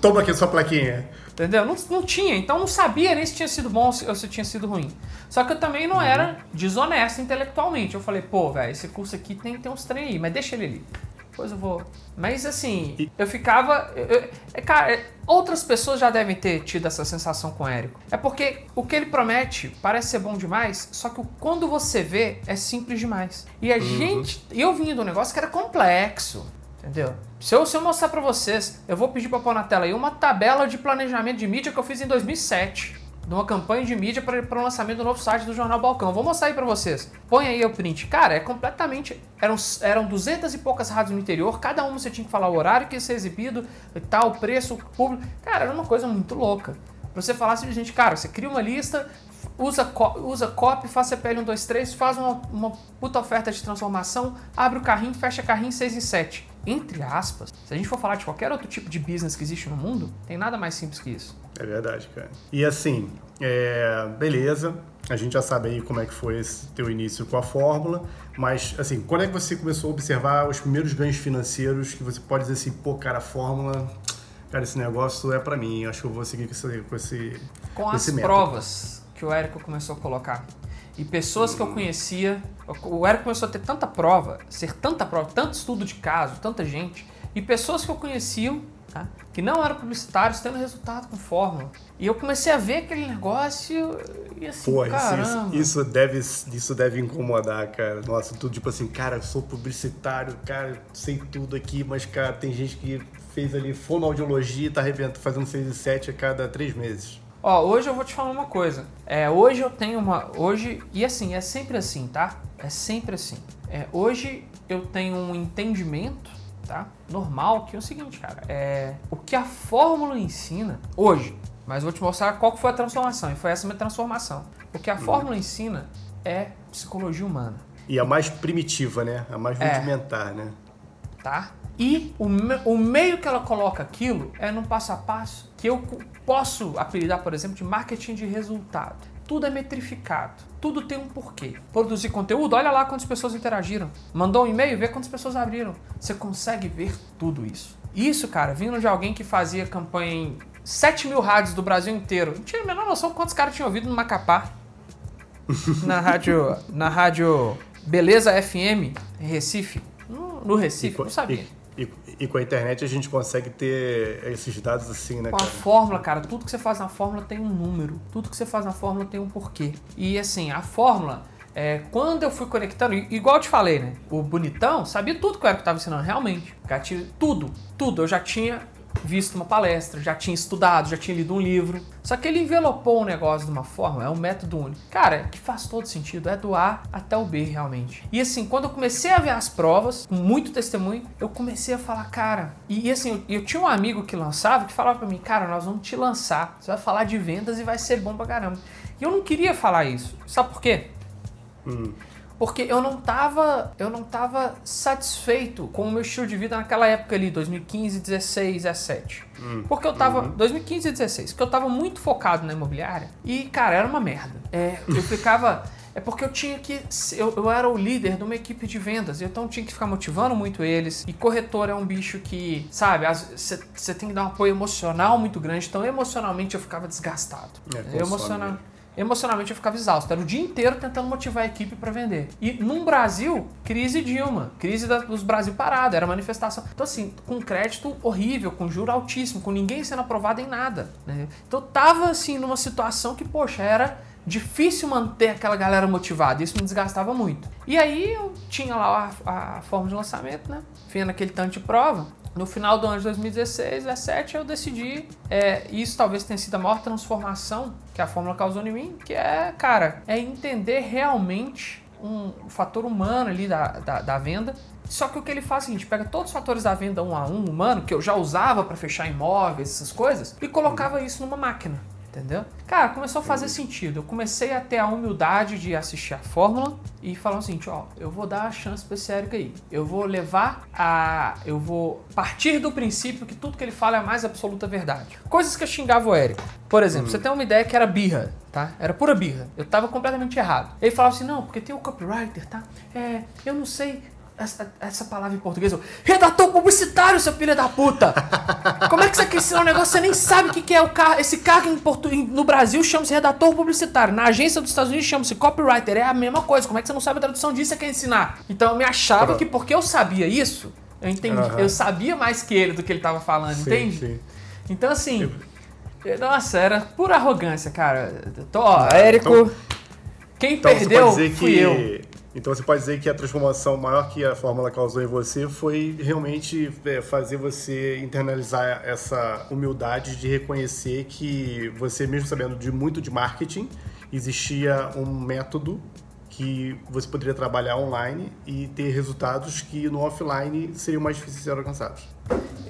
Toma aqui a sua plaquinha. Entendeu? Não, não tinha, então não sabia nem se tinha sido bom ou se tinha sido ruim. Só que eu também não uhum. era desonesto intelectualmente. Eu falei, pô, velho, esse curso aqui tem ter uns trem aí, mas deixa ele ali. Depois eu vou. Mas assim, eu ficava. Eu, é, cara, é, outras pessoas já devem ter tido essa sensação com o Érico. É porque o que ele promete parece ser bom demais, só que quando você vê, é simples demais. E a uhum. gente. Eu vinha do negócio que era complexo. Entendeu? Se eu, se eu mostrar para vocês, eu vou pedir para pôr na tela aí uma tabela de planejamento de mídia que eu fiz em 2007. De uma campanha de mídia para o lançamento do novo site do Jornal Balcão. Vou mostrar aí para vocês. Põe aí o print. Cara, é completamente. Eram, eram 200 e poucas rádios no interior. Cada uma você tinha que falar o horário que ia ser exibido e tal, o preço, o público. Cara, era uma coisa muito louca. Pra você falar simplesmente, cara, você cria uma lista, usa, usa copy, faz CPL 1, 2, 3, faz uma, uma puta oferta de transformação, abre o carrinho, fecha carrinho 6 em 7 entre aspas, se a gente for falar de qualquer outro tipo de business que existe no mundo, tem nada mais simples que isso. É verdade, cara. E assim, é... beleza, a gente já sabe aí como é que foi esse teu início com a fórmula, mas assim, quando é que você começou a observar os primeiros ganhos financeiros que você pode dizer assim, pô, cara, a fórmula Cara, esse negócio é para mim. Acho que eu vou seguir com esse, com esse, com esse as método. provas que o Érico começou a colocar. E pessoas que eu conhecia. O Érico começou a ter tanta prova, ser tanta prova, tanto estudo de caso, tanta gente. E pessoas que eu conhecia, tá? que não eram publicitários, tendo resultado com fórmula. E eu comecei a ver aquele negócio e assim, Pô, isso, caramba. isso, isso deve, isso deve incomodar, cara. Nossa, tudo tipo assim, cara, eu sou publicitário, cara, sei tudo aqui, mas, cara, tem gente que fez ali fonoaudiologia e tá arrebentando, fazendo 6 e 7 a cada 3 meses. Ó, hoje eu vou te falar uma coisa. É, hoje eu tenho uma. Hoje. E assim, é sempre assim, tá? É sempre assim. É, hoje eu tenho um entendimento, tá? Normal, que é o seguinte, cara. É, o que a fórmula ensina hoje, mas vou te mostrar qual que foi a transformação. E foi essa minha transformação. O que a fórmula ensina é psicologia humana. E a mais primitiva, né? A mais É. rudimentar, né? tá? E o, me- o meio que ela coloca aquilo é no passo a passo que eu posso apelidar, por exemplo, de marketing de resultado. Tudo é metrificado, tudo tem um porquê. Produzir conteúdo, olha lá quantas pessoas interagiram. Mandou um e-mail, vê quantas pessoas abriram. Você consegue ver tudo isso. Isso, cara, vindo de alguém que fazia campanha em 7 mil rádios do Brasil inteiro. Não tinha a menor noção quantos caras tinham ouvido no Macapá. na rádio, na rádio Beleza FM, em Recife. No, no Recife, co- não sabia. e- e- com a internet a gente consegue ter esses dados assim, né, Com a cara? fórmula, cara, tudo que você faz na fórmula tem um número. Tudo que você faz na fórmula tem um porquê. E assim, a fórmula, é, quando eu fui conectando, igual eu te falei, né? O bonitão sabia tudo que o Eric estava ensinando, realmente. Gatilho, tudo, tudo. Eu já tinha visto uma palestra, já tinha estudado, já tinha lido um livro. Só que ele envelopou o negócio de uma forma, é um método único. Cara, que faz todo sentido, é do A até o B realmente. E assim, quando eu comecei a ver as provas, com muito testemunho, eu comecei a falar, cara, e, e assim, eu, eu tinha um amigo que lançava que falava pra mim, cara, nós vamos te lançar, você vai falar de vendas e vai ser bom pra caramba. E eu não queria falar isso. Sabe por quê? Porque eu não tava, eu não tava satisfeito com o meu estilo de vida naquela época ali, 2015, 16, 17. Porque eu tava, 2015 e 16, porque eu tava muito focado na imobiliária e, cara, era uma merda. É, eu ficava, é porque eu tinha que, eu, eu era o líder de uma equipe de vendas, então eu tinha que ficar motivando muito eles. E corretor é um bicho que, sabe, você tem que dar um apoio emocional muito grande, então emocionalmente eu ficava desgastado. É, consome emocional, mesmo. Emocionalmente eu ficava exausto. Era o dia inteiro tentando motivar a equipe para vender. E num Brasil, crise Dilma, crise da- dos Brasil parado, era manifestação. Então, assim, com crédito horrível, com juro altíssimo, com ninguém sendo aprovado em nada. né? Então, tava, assim, numa situação que, poxa, era difícil manter aquela galera motivada. Isso me desgastava muito. E aí eu tinha lá a, a forma de lançamento, né? Vendo aquele tanto de prova. No final do ano de 2016, 17, eu decidi, é, isso talvez tenha sido a maior transformação que a fórmula causou em mim, que é, cara, é entender realmente um, o fator humano ali da, da, da venda. Só que o que ele faz é o seguinte, pega todos os fatores da venda um a um humano, que eu já usava para fechar imóveis, essas coisas, e colocava isso numa máquina. Entendeu? Cara, começou a fazer sentido. Eu comecei a ter a humildade de assistir a fórmula e falar o seguinte, ó, eu vou dar a chance pra esse Érico aí. Eu vou levar a. Eu vou partir do princípio que tudo que ele fala é a mais absoluta verdade. Coisas que eu xingava o Érico. Por exemplo, você tem uma ideia que era birra, tá? Era pura birra. Eu tava completamente errado. Ele falava assim, não, porque tem o copywriter, tá? É, eu não sei essa, essa palavra em português. eu, Redator publicitário, seu filho da puta! Como é que você quer ensinar um negócio? Você nem sabe o que, que é o car esse cargo em portu no Brasil chama-se redator publicitário. Na agência dos Estados Unidos chama-se copywriter. É a mesma coisa. Como é que você não sabe a tradução disso? Você quer ensinar? Então eu me achava Pronto. que porque eu sabia isso, eu entendi. Aham. Eu sabia mais que ele do que ele tava falando, Sim, entende? sim. Então assim. Nossa, era pura arrogância, cara. Tô, ó, Érico. então- quem Então perdeu fui que eu. Então você pode dizer que a transformação maior que a fórmula causou em você foi realmente é, fazer você internalizar essa humildade de reconhecer que você mesmo sabendo de muito de marketing existia um método que você poderia trabalhar online e ter resultados que no offline seriam mais difíceis de ser alcançados.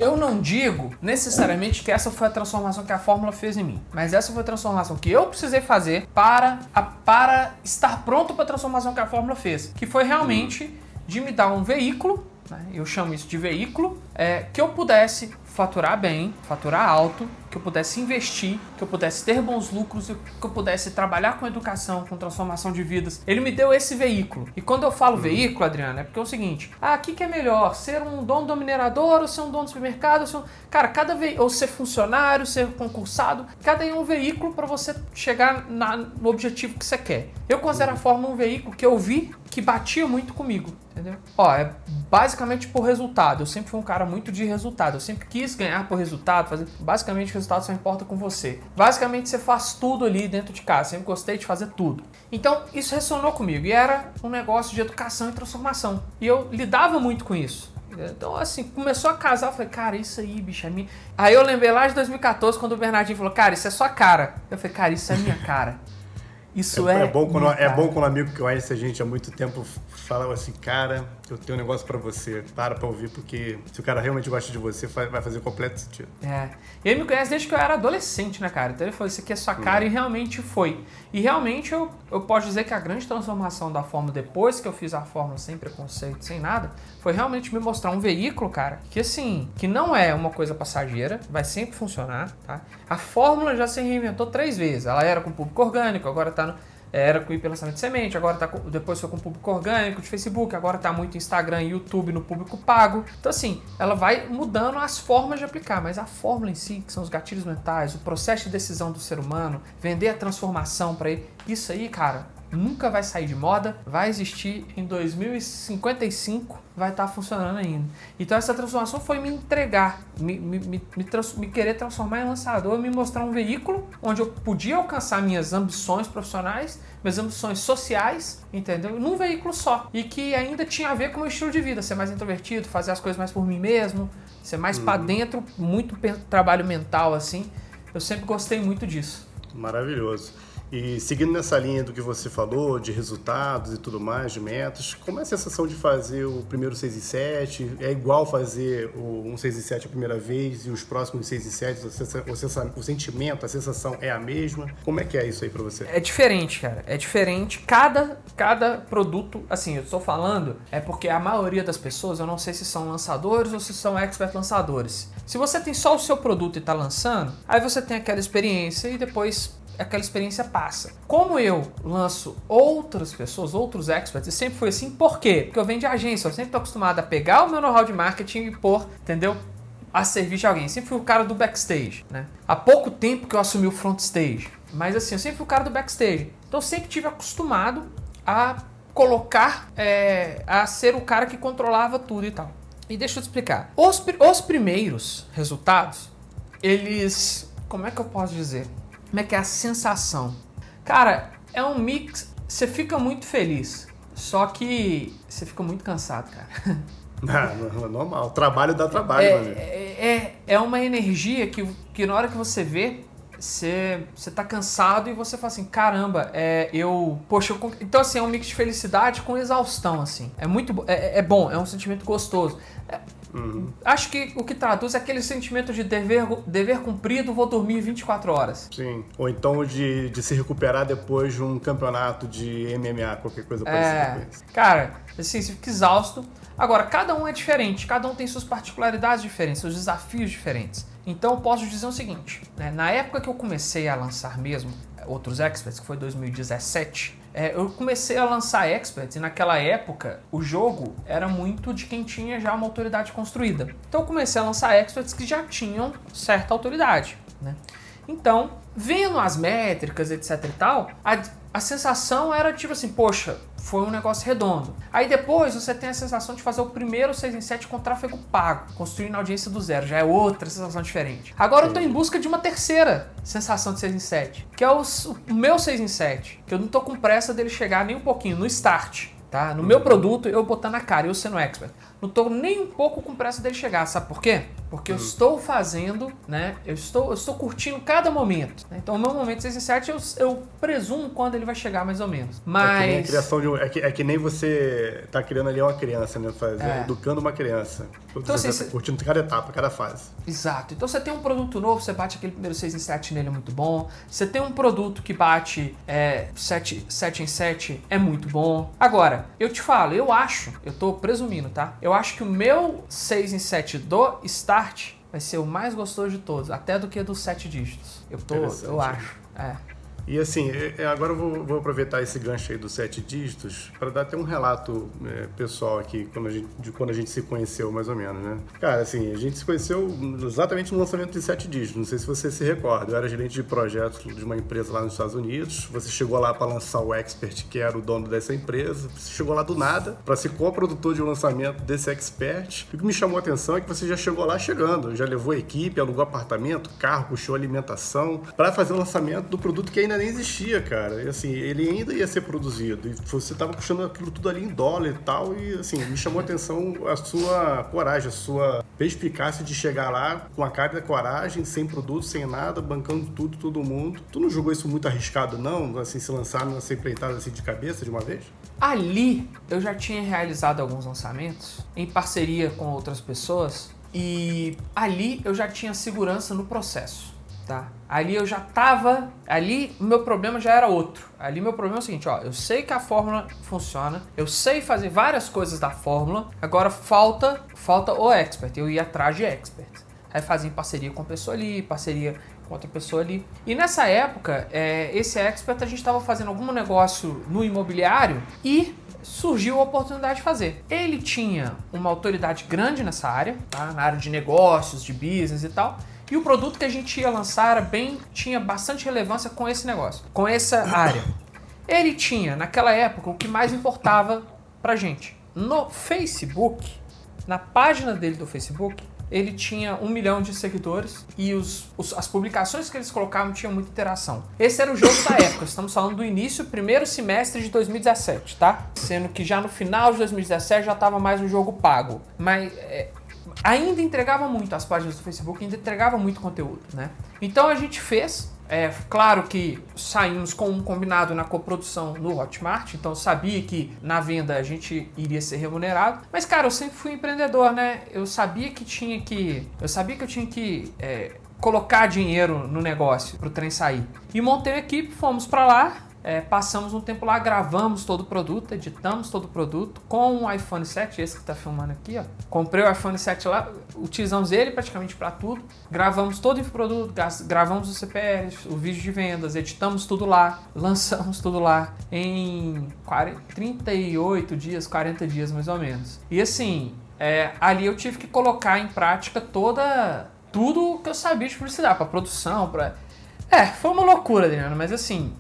Eu não digo necessariamente que essa foi a transformação que a fórmula fez em mim, mas essa foi a transformação que eu precisei fazer para, a- para estar pronto para a transformação que a fórmula fez, que foi realmente de me dar um veículo, né? eu chamo isso de veículo, é, que eu pudesse faturar bem, faturar alto, que eu pudesse investir, que eu pudesse ter bons lucros, que eu pudesse trabalhar com educação, com transformação de vidas. Ele me deu esse veículo. E quando eu falo uhum. veículo, Adriano, é porque é o seguinte: ah, o que, que é melhor? Ser um dono do minerador ou ser um dono do supermercado? Ou, ser um... Cara, cada ve... ou ser funcionário, ser concursado, cada um é um veículo para você chegar na... no objetivo que você quer. Eu considero a Fórmula um veículo que eu vi que batia muito comigo, entendeu? Ó, é basicamente por resultado. Eu sempre fui um cara muito de resultado. Eu sempre quis ganhar por resultado, fazer. Basicamente, o resultado só importa com você. Basicamente, você faz tudo ali dentro de casa. Sempre gostei de fazer tudo. Então, isso ressonou comigo. E era um negócio de educação e transformação. E eu lidava muito com isso. Então, assim, começou a casar, eu falei, cara, isso aí, bicho, é minha. Aí eu lembrei lá de 2014, quando o Bernardinho falou, cara, isso é sua cara. Eu falei, cara, isso é minha cara. Isso é. É, é bom, quando, é bom quando um amigo que conhece a gente há muito tempo fala assim, cara, eu tenho um negócio para você, para pra ouvir, porque se o cara realmente gosta de você, vai fazer completo sentido. É. E ele me conhece desde que eu era adolescente, né, cara? Então ele falou, isso aqui é sua cara, hum. e realmente foi. E realmente eu, eu posso dizer que a grande transformação da Fórmula depois que eu fiz a Fórmula sem preconceito, sem nada, foi realmente me mostrar um veículo, cara, que assim, que não é uma coisa passageira, vai sempre funcionar, tá? A Fórmula já se reinventou três vezes. Ela era com público orgânico, agora tá no era com IP lançamento de semente, agora tá com, depois foi com público orgânico de Facebook, agora tá muito Instagram e YouTube no público pago. Então assim, ela vai mudando as formas de aplicar, mas a fórmula em si, que são os gatilhos mentais, o processo de decisão do ser humano, vender a transformação para ele, isso aí, cara, nunca vai sair de moda, vai existir em 2055, vai estar tá funcionando ainda. Então essa transformação foi me entregar, me, me, me, me, trans, me querer transformar em lançador, me mostrar um veículo onde eu podia alcançar minhas ambições profissionais, minhas ambições sociais, entendeu? Num veículo só. E que ainda tinha a ver com o meu estilo de vida, ser mais introvertido, fazer as coisas mais por mim mesmo, ser mais uhum. para dentro, muito trabalho mental assim. Eu sempre gostei muito disso. Maravilhoso. E seguindo nessa linha do que você falou, de resultados e tudo mais, de metas, como é a sensação de fazer o primeiro 6 e 7? É igual fazer o, um 6 e 7 a primeira vez e os próximos 6 e 7? O, o sentimento, a sensação é a mesma? Como é que é isso aí para você? É diferente, cara. É diferente. Cada, cada produto, assim, eu estou falando, é porque a maioria das pessoas, eu não sei se são lançadores ou se são expert lançadores. Se você tem só o seu produto e está lançando, aí você tem aquela experiência e depois aquela experiência passa. Como eu lanço outras pessoas, outros experts, e sempre foi assim, por quê? Porque eu venho de agência, eu sempre estou acostumado a pegar o meu know-how de marketing e pôr, entendeu? A serviço de alguém. Sempre fui o cara do backstage, né? Há pouco tempo que eu assumi o front stage. Mas assim, eu sempre fui o cara do backstage. Então eu sempre tive acostumado a colocar, é, a ser o cara que controlava tudo e tal. E deixa eu te explicar. Os, os primeiros resultados, eles. Como é que eu posso dizer? Como é que é a sensação? Cara, é um mix. Você fica muito feliz, só que você fica muito cansado, cara. Ah, normal. O trabalho dá trabalho, é, é, é, é uma energia que, que na hora que você vê, você, você tá cansado e você fala assim, caramba, é, eu. Poxa, eu, então assim, é um mix de felicidade com exaustão, assim. É muito é, é bom, é um sentimento gostoso. É, Uhum. Acho que o que traduz é aquele sentimento de dever, dever cumprido, vou dormir 24 horas. Sim. Ou então de, de se recuperar depois de um campeonato de MMA, qualquer coisa parecida é, Cara, assim, você fica exausto. Agora, cada um é diferente, cada um tem suas particularidades diferentes, seus desafios diferentes. Então, eu posso dizer o seguinte: né? na época que eu comecei a lançar mesmo outros experts, que foi 2017, é, eu comecei a lançar experts e naquela época o jogo era muito de quem tinha já uma autoridade construída. Então eu comecei a lançar experts que já tinham certa autoridade. Né? Então, vendo as métricas, etc e tal, a, a sensação era tipo assim, poxa, foi um negócio redondo. Aí depois você tem a sensação de fazer o primeiro 6 em 7 com tráfego pago, construindo audiência do zero, já é outra sensação diferente. Agora eu tô em busca de uma terceira sensação de 6 em 7, que é o, o meu 6 em 7, que eu não tô com pressa dele chegar nem um pouquinho, no start. Tá? No meu produto, eu botando a cara, eu sendo expert. Não tô nem um pouco com pressa dele chegar, sabe por quê? Porque eu estou fazendo, né? Eu estou, eu estou curtindo cada momento. né? Então, o meu momento 6 em 7, eu, eu presumo quando ele vai chegar, mais ou menos. É que, nem a Mas. criação de um- é, que, é que nem você tá criando ali uma criança, né? Faz, É. Educando uma criança. Então, você assim, tá curtindo cada etapa, cada fase. Exato. Então você tem um produto novo, você bate aquele primeiro 6 em 7 nele, é muito bom. Você tem um produto que bate é, 7, 7 em 7, é muito bom. Agora, eu te falo, eu acho, eu tô presumindo, tá? Eu acho que o meu 6 em 7 do Start vai ser o mais gostoso de todos, até do que dos 7 dígitos. Eu tô, eu acho. É. E assim, é- é, agora eu vou, vou aproveitar esse gancho aí dos sete dígitos para dar até um relato é, pessoal aqui quando gente, de quando a gente se conheceu, mais ou menos, né? Cara, assim, a gente se conheceu exatamente no lançamento de sete dígitos. Não sei se você se recorda. Eu era gerente de projetos de uma empresa lá nos Estados Unidos. Você chegou lá para lançar o Expert, que era o dono dessa empresa. Você chegou lá do nada para ser co-produtor de um lançamento desse Expert. E o que me chamou a atenção é que você já chegou lá chegando, já levou a equipe, alugou apartamento, carro, puxou alimentação para fazer o lançamento do produto que ainda nem existia, cara. E assim, ele ainda ia ser produzido. E você tava puxando aquilo tudo ali em dólar e tal. E assim, me chamou a atenção a sua coragem, a sua perspicácia de chegar lá com a cara da coragem, sem produto, sem nada, bancando tudo, todo mundo. Tu não julgou isso muito arriscado, não? Assim, se lançar nessa empreitada assim de cabeça de uma vez? Ali eu já tinha realizado alguns lançamentos em parceria com outras pessoas e ali eu já tinha segurança no processo, tá? Ali eu já tava, ali meu problema já era outro. Ali meu problema é o seguinte, ó, eu sei que a fórmula funciona, eu sei fazer várias coisas da fórmula, agora falta, falta o expert, eu ia atrás de expert. Aí fazia parceria com a pessoa ali, parceria com outra pessoa ali. E nessa época, é, esse expert a gente estava fazendo algum negócio no imobiliário e surgiu a oportunidade de fazer. Ele tinha uma autoridade grande nessa área, tá? na área de negócios, de business e tal. E o produto que a gente ia lançar era bem, tinha bastante relevância com esse negócio, com essa área. Ele tinha, naquela época, o que mais importava pra gente. No Facebook, na página dele do Facebook, ele tinha um milhão de seguidores e os, os- as publicações que eles colocavam tinham muita interação. Esse era o jogo da época, estamos falando do início, primeiro semestre de 2017, tá? Sendo que já no final de 2017 já estava mais um jogo pago. Mas é, ainda entregava muito as páginas do Facebook, ainda entregava muito conteúdo, né? Então a gente fez. É claro que saímos com um combinado na coprodução no Hotmart, então sabia que na venda a gente iria ser remunerado. Mas cara, eu sempre fui empreendedor, né? Eu sabia que tinha que, eu sabia que eu tinha que é, colocar dinheiro no negócio pro trem sair. E montei a equipe, fomos pra lá, é, passamos um tempo lá, gravamos todo o produto, editamos todo o produto com o iPhone 7, esse que tá filmando aqui, ó. Comprei o iPhone 7 lá, utilizamos ele praticamente para tudo. Gravamos todo o produto, gravamos o CPL, o vídeo de vendas, editamos tudo lá, lançamos tudo lá em 40, 38 dias, 40 dias mais ou menos. E assim, é, ali eu tive que colocar em prática toda tudo que eu sabia de publicidade, para produção, para É, foi uma loucura, Adriano, mas assim,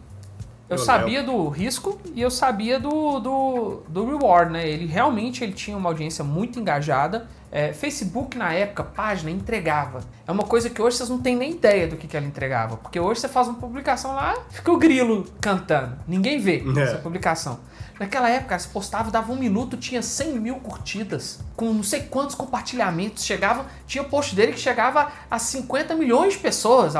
eu sabia do risco e eu sabia do, do, do reward, né? Ele realmente ele tinha uma audiência muito engajada. É, Facebook na época, página, entregava. É uma coisa que hoje vocês não têm nem ideia do que, que ela entregava. Porque hoje você faz uma publicação lá, fica o grilo cantando. Ninguém vê É. essa publicação. Naquela época, você postava, dava um minuto, tinha 100 mil curtidas, com não sei quantos compartilhamentos. Chegava, tinha post dele que chegava a 50 milhões de pessoas.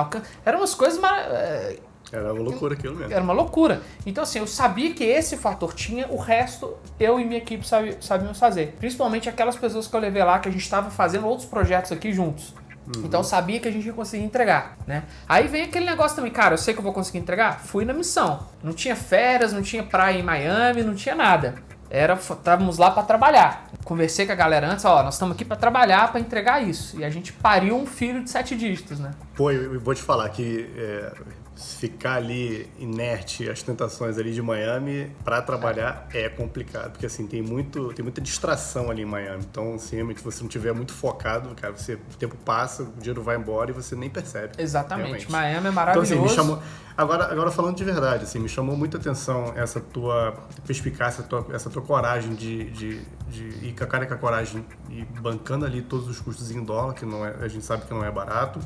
Eram umas coisas é, Era uma loucura aquilo mesmo. era uma loucura. Então, assim, eu sabia que esse fator tinha, o resto eu e minha equipe sabíamos fazer. Principalmente aquelas pessoas que eu levei lá, que a gente estava fazendo outros projetos aqui juntos. Então eu sabia que a gente ia conseguir entregar, né? Aí vem aquele negócio também, cara, eu sei que eu vou conseguir entregar? Fui na missão. Não tinha férias, não tinha praia em Miami, não tinha nada. Era, estávamos lá para trabalhar. Conversei com a galera antes, ó, nós estamos aqui para trabalhar, para entregar isso. E a gente pariu um filho de sete dígitos, né? Pô, eu eu vou te falar que é, ficar ali inerte às tentações ali de Miami para trabalhar é complicado, porque assim, tem muito, tem muita distração ali em Miami. Então, assim, se você não tiver muito focado, cara, você, o tempo passa, o dinheiro vai embora e você nem percebe. Exatamente. realmente. Miami é Então, maravilhoso. assim, me chamou. Agora, agora falando de verdade, assim, me chamou muita atenção essa tua perspicácia, tua- essa tua coragem de, de, de ir com a cara e com a coragem e bancando ali todos os custos em dólar, que não é, a gente sabe que não é barato.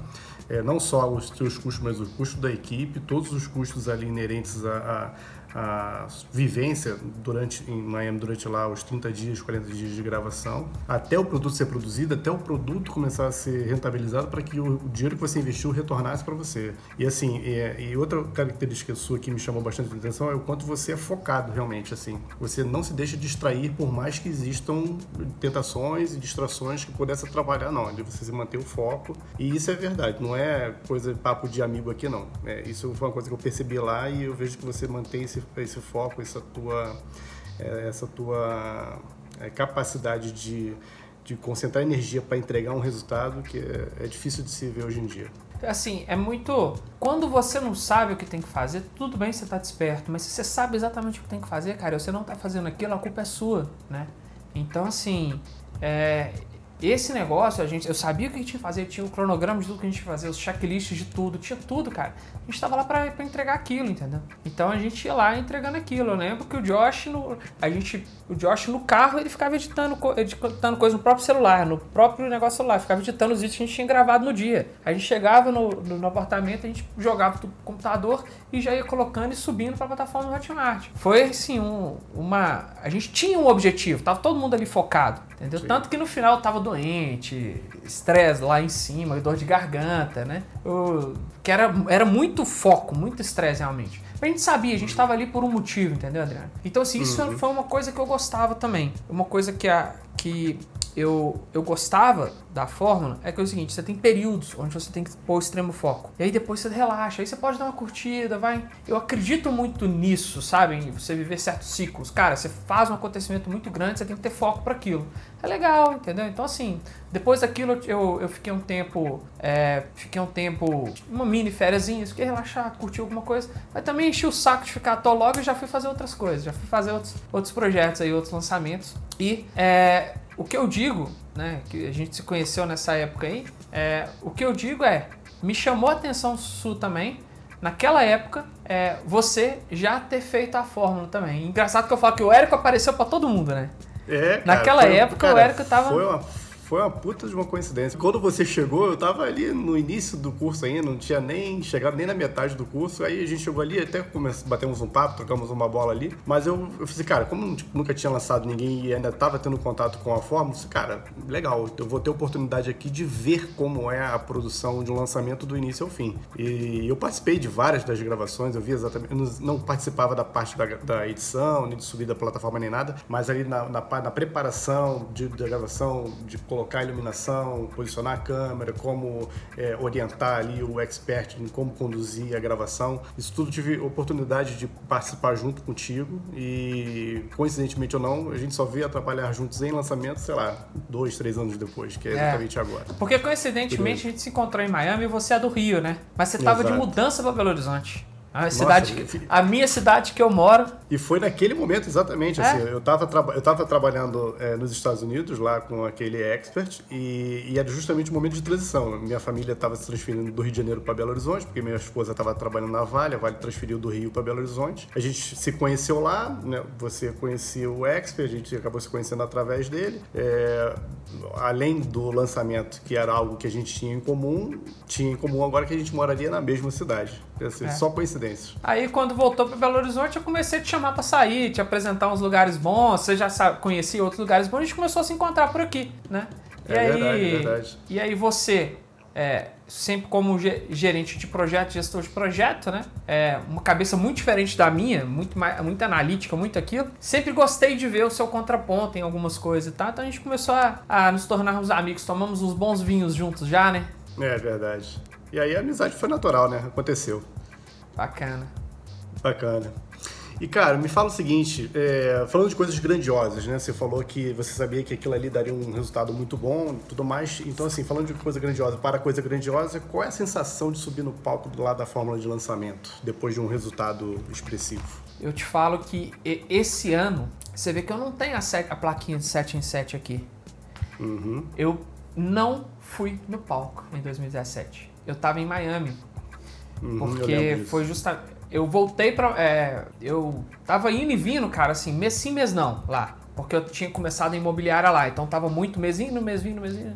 É, não só os teus custos, mas o custo da equipe, todos os custos ali inerentes a, a- vivência durante, em Miami durante lá os 30 dias, 40 dias de gravação, até o produto ser produzido, até o produto começar a ser rentabilizado para que o, o, dinheiro que você investiu retornasse para você. E assim, e, outra característica sua que me chamou bastante atenção é o quanto você é focado realmente, assim. Você não se deixa distrair por mais que existam tentações e distrações que pudessem trabalhar, não. Você se manter o foco. E isso é verdade, não é coisa papo de amigo aqui, não. É, isso foi uma coisa que eu percebi lá e eu vejo que você mantém esse, esse foco, essa tua, é, essa tua é, capacidade de, de concentrar energia para entregar um resultado que é, é difícil de se ver hoje em dia. Assim, é muito. Quando você não sabe o que tem que fazer, tudo bem você tá desperto, mas se você sabe exatamente o que tem que fazer, cara, você não tá fazendo aquilo, a culpa é sua, né? Então, assim, é, esse negócio, a gente, eu sabia o que a gente ia fazer, tinha o cronograma de tudo que a gente ia fazer, os checklists de tudo, tinha tudo, cara. A gente tava lá pra entregar aquilo, entendeu? Então a gente ia lá entregando aquilo. Eu lembro que o Josh, no, a gente, o Josh no carro, ele ficava editando, editando coisa no próprio celular, no próprio negócio celular, ficava editando os vídeos que a gente tinha gravado no dia. A gente chegava no, no, no apartamento, a gente jogava no computador e já ia colocando e subindo pra plataforma do Hotmart. Foi assim, um, uma. A gente tinha um objetivo, tava todo mundo ali focado. Entendeu? Sim. Tanto que no final tava doente, estresse lá em cima, dor de garganta, né? Eu, que era, era muito foco, muito estresse realmente. A gente sabia, a gente estava ali por um motivo, entendeu, Adriano? Então, assim, isso uhum. foi uma coisa que eu gostava também. Uma coisa que, a, que eu, eu gostava da fórmula é que é o seguinte: você tem períodos onde você tem que pôr extremo foco. E aí depois você relaxa, aí você pode dar uma curtida, vai. Eu acredito muito nisso, sabe? Você viver certos ciclos. Cara, você faz um acontecimento muito grande, você tem que ter foco para aquilo. É legal, entendeu? Então, assim, depois daquilo eu, eu fiquei um tempo. É, fiquei um tempo. Uma mini férias, fiquei relaxar, curtir alguma coisa. Mas também enchi o saco de ficar logo e já fui fazer outras coisas. Já fui fazer outros, outros projetos aí, outros lançamentos. E é, o que eu digo, né, que a gente se conheceu nessa época aí, é, o que eu digo é, me chamou a atenção Su também, naquela época, é, você já ter feito a fórmula também. Engraçado que eu falo que o Érico apareceu para todo mundo, né? É, cara, Naquela foi, época cara, o Érico tava. Foi uma foi uma puta de uma coincidência. Quando você chegou, eu tava ali no início do curso ainda, não tinha nem chegado nem na metade do curso. Aí a gente chegou ali, até batemos um papo, trocamos uma bola ali. Mas eu, eu falei, cara, como tipo, nunca tinha lançado ninguém e ainda tava tendo contato com a fórmula, eu falei, cara, legal, eu vou ter oportunidade aqui de ver como é a produção de um lançamento do início ao fim. E eu participei de várias das gravações, eu vi exatamente, eu não participava da parte da, da edição, nem de subir da plataforma nem nada, mas ali na, na, na preparação de, da gravação, de colocar a iluminação, posicionar a câmera, como é, orientar ali o expert em como conduzir a gravação. Isso tudo tive oportunidade de participar junto contigo e, coincidentemente ou não, a gente só veio trabalhar juntos em lançamento, sei lá, dois, três anos depois, que é exatamente é. agora. Porque coincidentemente a gente se encontrou em Miami e você é do Rio, né? Mas você estava de mudança para Belo Horizonte. A Nossa, cidade, a minha cidade que eu moro. E foi naquele momento exatamente, assim, é? eu estava eu tava trabalhando é, nos Estados Unidos lá com aquele expert e, e, era justamente o momento de transição. Minha família estava se transferindo do Rio de Janeiro para Belo Horizonte, porque minha esposa estava trabalhando na Vale, a Vale transferiu do Rio para Belo Horizonte. A gente se conheceu lá, né? Você conhecia o expert, a gente acabou se conhecendo através dele. É, além do lançamento, que era algo que a gente tinha em comum, tinha em comum agora que a gente moraria na mesma cidade. Assim, é. Só coincidência. Aí quando voltou para Belo Horizonte, eu comecei a te chamar para sair, te apresentar uns lugares bons. Você já sabe, conhecia outros lugares bons, a gente começou a se encontrar por aqui, né? E é aí, verdade, é verdade. E aí você, é, sempre como gerente de projeto, gestor de projeto, né? É uma cabeça muito diferente da minha, muito, mais, muito analítica, muito aquilo. Sempre gostei de ver o seu contraponto em algumas coisas, tá? Então a gente começou a, a nos tornarmos amigos, tomamos uns bons vinhos juntos já, né? É verdade. E aí a amizade foi natural, né? Aconteceu. Bacana. Bacana. E, cara, me fala o seguinte, é, falando de coisas grandiosas, né? Você falou que você sabia que aquilo ali daria um resultado muito bom e tudo mais. Então, assim, falando de coisa grandiosa para coisa grandiosa, qual é a sensação de subir no palco do lado da fórmula de lançamento, depois de um resultado expressivo? Eu te falo que esse ano, você vê que eu não tenho a, set, a plaquinha de 7 em 7 aqui. Uhum. Eu não fui no palco em 2017. Eu tava em Miami. Uhum, porque foi justamente. Eu voltei pra. É, eu tava indo e vindo, cara, assim, mês sim, mês não, lá. Porque eu tinha começado a imobiliária lá. Então tava muito mês indo, mês vindo, mês vindo,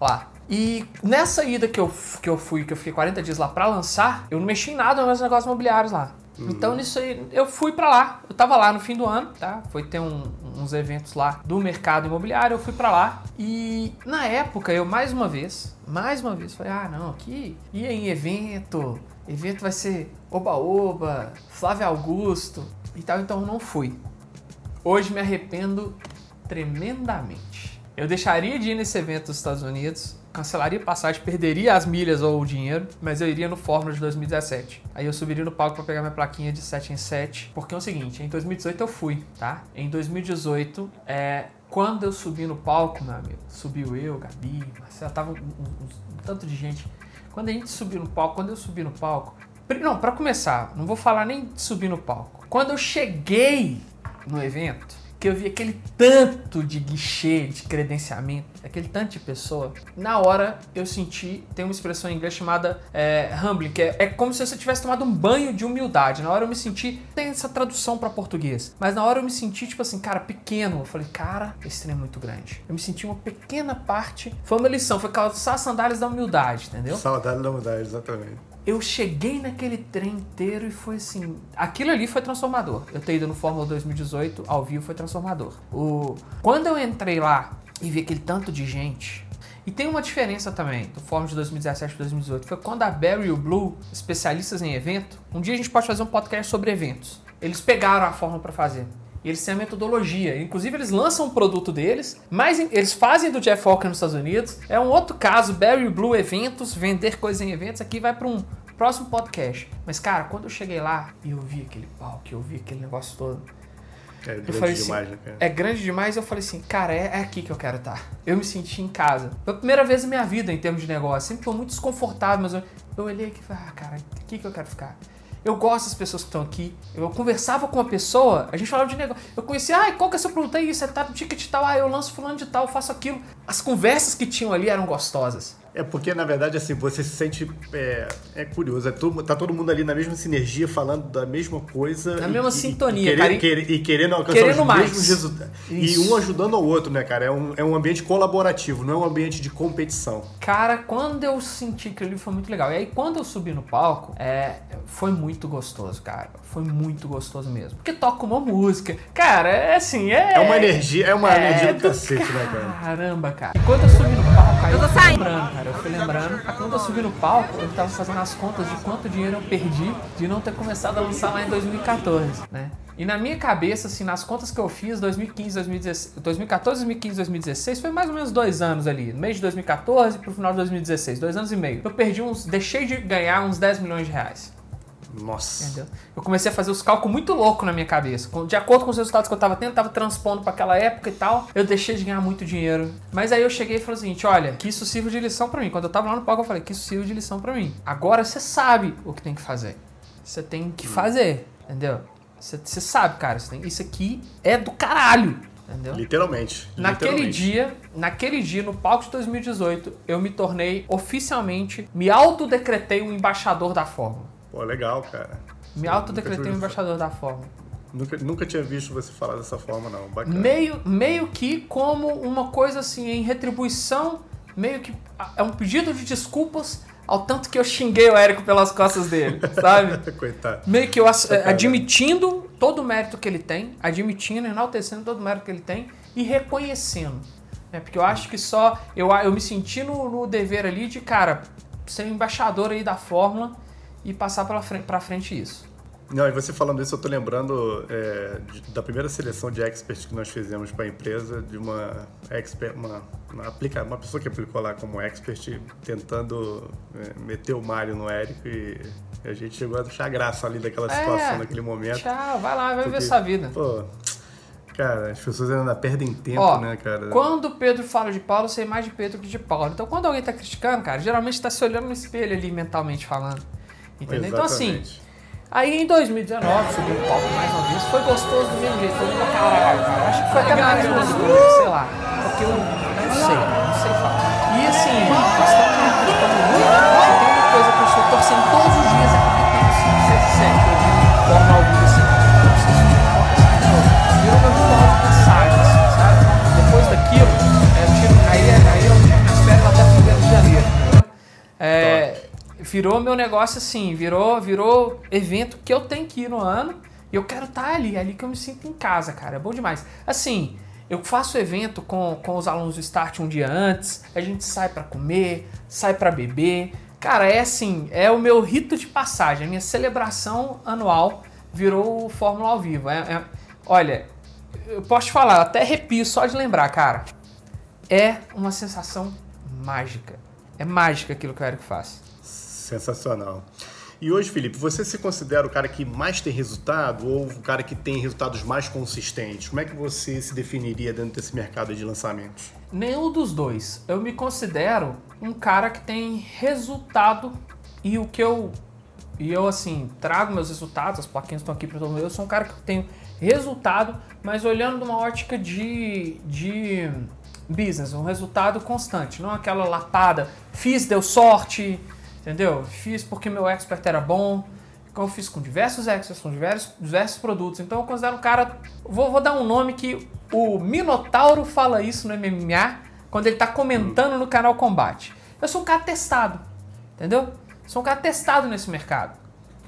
lá. E nessa ida que eu, que eu fui, que eu fiquei 40 dias lá pra lançar, eu não mexi em nada nos negócios imobiliários lá. Então nisso aí, eu fui pra lá. Eu tava lá no fim do ano, tá? Foi ter um- uns eventos lá do mercado imobiliário, eu fui pra lá. E na época, eu mais uma vez, mais uma vez, falei, ah não, aqui ia em evento, evento vai ser oba-oba, Flávio Augusto e tal, então eu não fui. Hoje me arrependo tremendamente. Eu deixaria de ir nesse evento dos Estados Unidos, cancelaria passagem, perderia as milhas ou o dinheiro, mas eu iria no Fórmula de 2017. Aí eu subiria no palco para pegar minha plaquinha de 7 em 7, porque é o seguinte, em 2018 eu fui, tá? Em 2018, é, quando eu subi no palco, meu amigo, subiu eu, Gabi, Marcelo, tava um, um- um tanto de gente. Quando a gente subiu no palco, quando eu subi no palco, não, para começar, não vou falar nem de subir no palco. Quando eu cheguei no evento, que eu vi aquele tanto de guichê, de credenciamento, aquele tanto de pessoa, na hora eu senti, tem uma expressão em inglês chamada é, humbling, que é, é como se você tivesse tomado um banho de humildade. Na hora eu me senti, tem essa tradução pra português, mas na hora eu me senti, tipo assim, cara, pequeno. Eu falei, cara, esse trem é muito grande. Eu me senti uma pequena parte, foi uma lição, foi calçar as sandálias da humildade, entendeu? Saudade da mudar, exatamente. Eu cheguei naquele trem inteiro e foi assim. Aquilo ali foi transformador. Eu ter ido no Fórmula 2018 ao vivo foi transformador. O... Quando eu entrei lá e vi aquele tanto de gente. E tem uma diferença também do Fórmula de 2017 e 2018. Foi quando a Barry e o Blue, especialistas em evento, um dia a gente pode fazer um podcast sobre eventos. Eles pegaram a Fórmula para fazer. E eles têm a metodologia. Inclusive, eles lançam o produto deles, mas eles fazem do Jeff Walker nos Estados Unidos. É um outro caso, Barry Blue Eventos, vender coisas em eventos. Aqui vai para um próximo podcast. Mas, cara, quando eu cheguei lá e eu vi aquele palco, eu vi aquele negócio todo, É eu grande falei demais, assim, né, cara? é grande demais. Eu falei assim, cara, é, é aqui que eu quero estar. Eu me senti em casa. Foi a primeira vez na minha vida em termos de negócio. Sempre foi muito desconfortável, mas eu, eu olhei aqui e falei, ah, cara, aqui que eu quero ficar. Eu gosto das pessoas que estão aqui. Eu conversava com uma pessoa, a gente falava de negócio. Eu conhecia, ah, qual que é o seu produto aí? Você tá no ticket tal, ah, eu lanço fulano de tal, faço aquilo. As conversas que tinham ali eram gostosas. É porque, na verdade, assim, você se sente. É, é curioso, é todo- tá todo mundo ali na mesma sinergia, falando da mesma coisa. Na mesma e- sintonia, e, cara, querer- e- querer- e querendo alcançar querendo os mais. mesmos resultados. E um ajudando ao outro, né, cara? É um, é um ambiente colaborativo, não é um ambiente de competição. Cara, quando eu senti que ali foi muito legal. E aí, quando eu subi no palco, é, foi muito gostoso, cara. Foi muito gostoso mesmo. Porque toca uma música. Cara, é assim, é. É uma energia, é uma é energia do cacete, né, cara? Caramba, cara. E quando eu subi no palco, aí eu, tô saindo. lembrando, cara. Eu fui lembrando. Quando eu subi no palco, eu tava fazendo as contas de quanto dinheiro eu perdi de não ter começado a lançar lá em 2014, né? E na minha cabeça, assim, nas contas que eu fiz, 2015, 2016, 2014, 2015, 2016, foi mais ou menos dois anos ali. No mês de 2014 pro final de 2016, dois anos e meio. Eu perdi uns. Deixei de ganhar uns 10 milhões de reais. Nossa. Entendeu? Eu comecei a fazer os cálculos muito loucos na minha cabeça. De acordo com os resultados que eu tava tendo, eu tava transpondo pra aquela época e tal. Eu deixei de ganhar muito dinheiro. Mas aí eu cheguei e falei o seguinte: olha, que isso sirva de lição pra mim. Quando eu tava lá no palco, eu falei que isso sirva de lição pra mim. Agora você sabe o que tem que fazer. Você tem que fazer, entendeu? Você, sabe, cara. tem- isso aqui é do caralho. Entendeu? Literalmente. Naquele literalmente. dia, naquele dia, no palco de 2018, eu me tornei oficialmente, me autodecretei o embaixador da Fórmula. Pô, legal, cara. Me autodecretei tive- embaixador da Fórmula. Nunca, nunca tinha visto você falar dessa forma, não. Bacana. Meio, meio que como uma coisa assim, em retribuição, meio que é um pedido de desculpas ao tanto que eu xinguei o Érico pelas costas dele, sabe? Coitado. Meio que eu Sacanagem. admitindo todo o mérito que ele tem, admitindo, enaltecendo todo o mérito que ele tem e reconhecendo. né? Porque eu acho que só. Eu, eu me senti no, no dever ali de, cara, ser um embaixador aí da Fórmula e passar pra frente, frente isso. Não, e você falando isso, eu tô lembrando é, da primeira seleção de expert que nós fizemos para a empresa, de uma expert, uma, uma, aplica, uma pessoa que aplicou lá como expert, tentando é, meter o Mário no Érico e a gente chegou a deixar graça ali daquela situação naquele momento. Tchau, vai lá, vai Porque, sua vida. Pô, cara, as pessoas ainda perdem tempo, Ó, né, cara? quando o Pedro fala de Paulo, eu sei mais de Pedro que de Paulo. Então, quando alguém tá criticando, cara, geralmente tá se olhando no espelho ali, mentalmente falando. Entendeu? Então, assim, aí em 2019, subi no palco mais uma vez, foi gostoso do mesmo jeito, foi caralho, cara. Acho que foi até mais gostoso, sei lá. Porque eu não sei, não sei falar. E assim, nós estamos pandemia, se tem uma coisa que eu estou torcendo todos os virou meu negócio assim, virou, virou evento que eu tenho que ir no ano e eu quero estar tá ali, é ali que eu me sinto em casa, cara. É bom demais. Assim, eu faço evento com, com os alunos do Start um dia antes, a gente sai para comer, sai para beber. Cara, é assim, é o meu rito de passagem, a minha celebração anual virou Fórmula ao vivo. É, é, olha, eu posso te falar, até arrepio só de lembrar, cara. É uma sensação mágica. É mágica aquilo que o Eric faz. Sensacional. E hoje, Felipe, você se considera o cara que mais tem resultado ou o cara que tem resultados mais consistentes? Como é que você se definiria dentro desse mercado de lançamentos? Nenhum dos dois. Eu me considero um cara que tem resultado e o que eu e eu assim trago meus resultados, as plaquinhas estão aqui para todo mundo. Eu sou um cara que tem resultado, mas olhando de uma ótica de, de business, um resultado constante, não aquela lapada, fiz, deu sorte, entendeu? Fiz porque meu expert era bom, eu fiz com diversos experts, com diversos, diversos produtos, então eu considero um cara, vou, vou dar um nome que o Minotauro fala isso no MMA, quando ele está comentando no canal Combate. Eu sou um cara testado, entendeu? Sou um cara testado nesse mercado.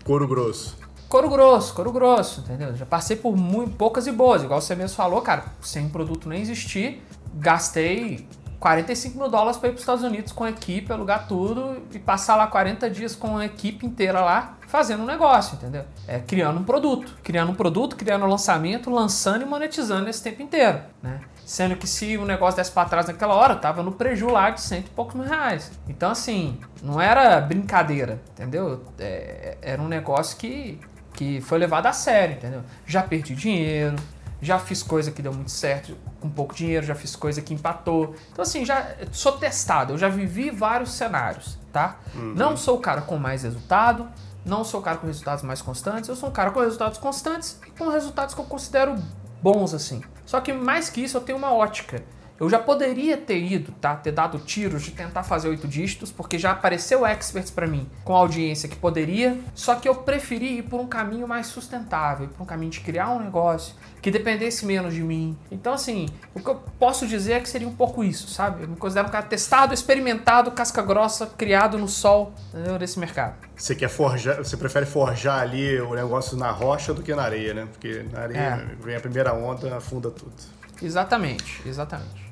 Couro grosso. Couro grosso, couro grosso, entendeu? Já passei por muito, poucas e boas, igual você mesmo falou, cara, sem produto nem existir, gastei 45 mil dólares para ir para os Estados Unidos com a equipe, alugar tudo e passar lá 40 dias com a equipe inteira lá fazendo um negócio, entendeu? É criando um produto, criando um produto, criando um lançamento, lançando e monetizando esse tempo inteiro, né? Sendo que se o negócio desse para trás naquela hora, tava no prejuízo lá de cento e poucos mil reais. Então, assim, não era brincadeira, entendeu? É, era um negócio que que foi levado a sério, entendeu? Já perdi dinheiro, já fiz coisa que deu muito certo com pouco dinheiro, já fiz coisa que empatou. Então, assim, já sou testado, eu já vivi vários cenários, tá? Uhum. Não sou o cara com mais resultado, não sou o cara com resultados mais constantes, eu sou um cara com resultados constantes e com resultados que eu considero bons, assim. Só que mais que isso, eu tenho uma ótica. Eu já poderia ter ido, tá? Ter dado tiros de tentar fazer oito dígitos, porque já apareceu experts para mim com audiência que poderia, só que eu preferi ir por um caminho mais sustentável, por um caminho de criar um negócio que dependesse menos de mim. Então, assim, o que eu posso dizer é que seria um pouco isso, sabe? Eu me considero um cara testado, experimentado, casca grossa, criado no sol entendeu? desse mercado. Você quer forjar, você prefere forjar ali o negócio na rocha do que na areia, né? Porque na areia é. vem a primeira onda, afunda tudo. Exatamente, exatamente.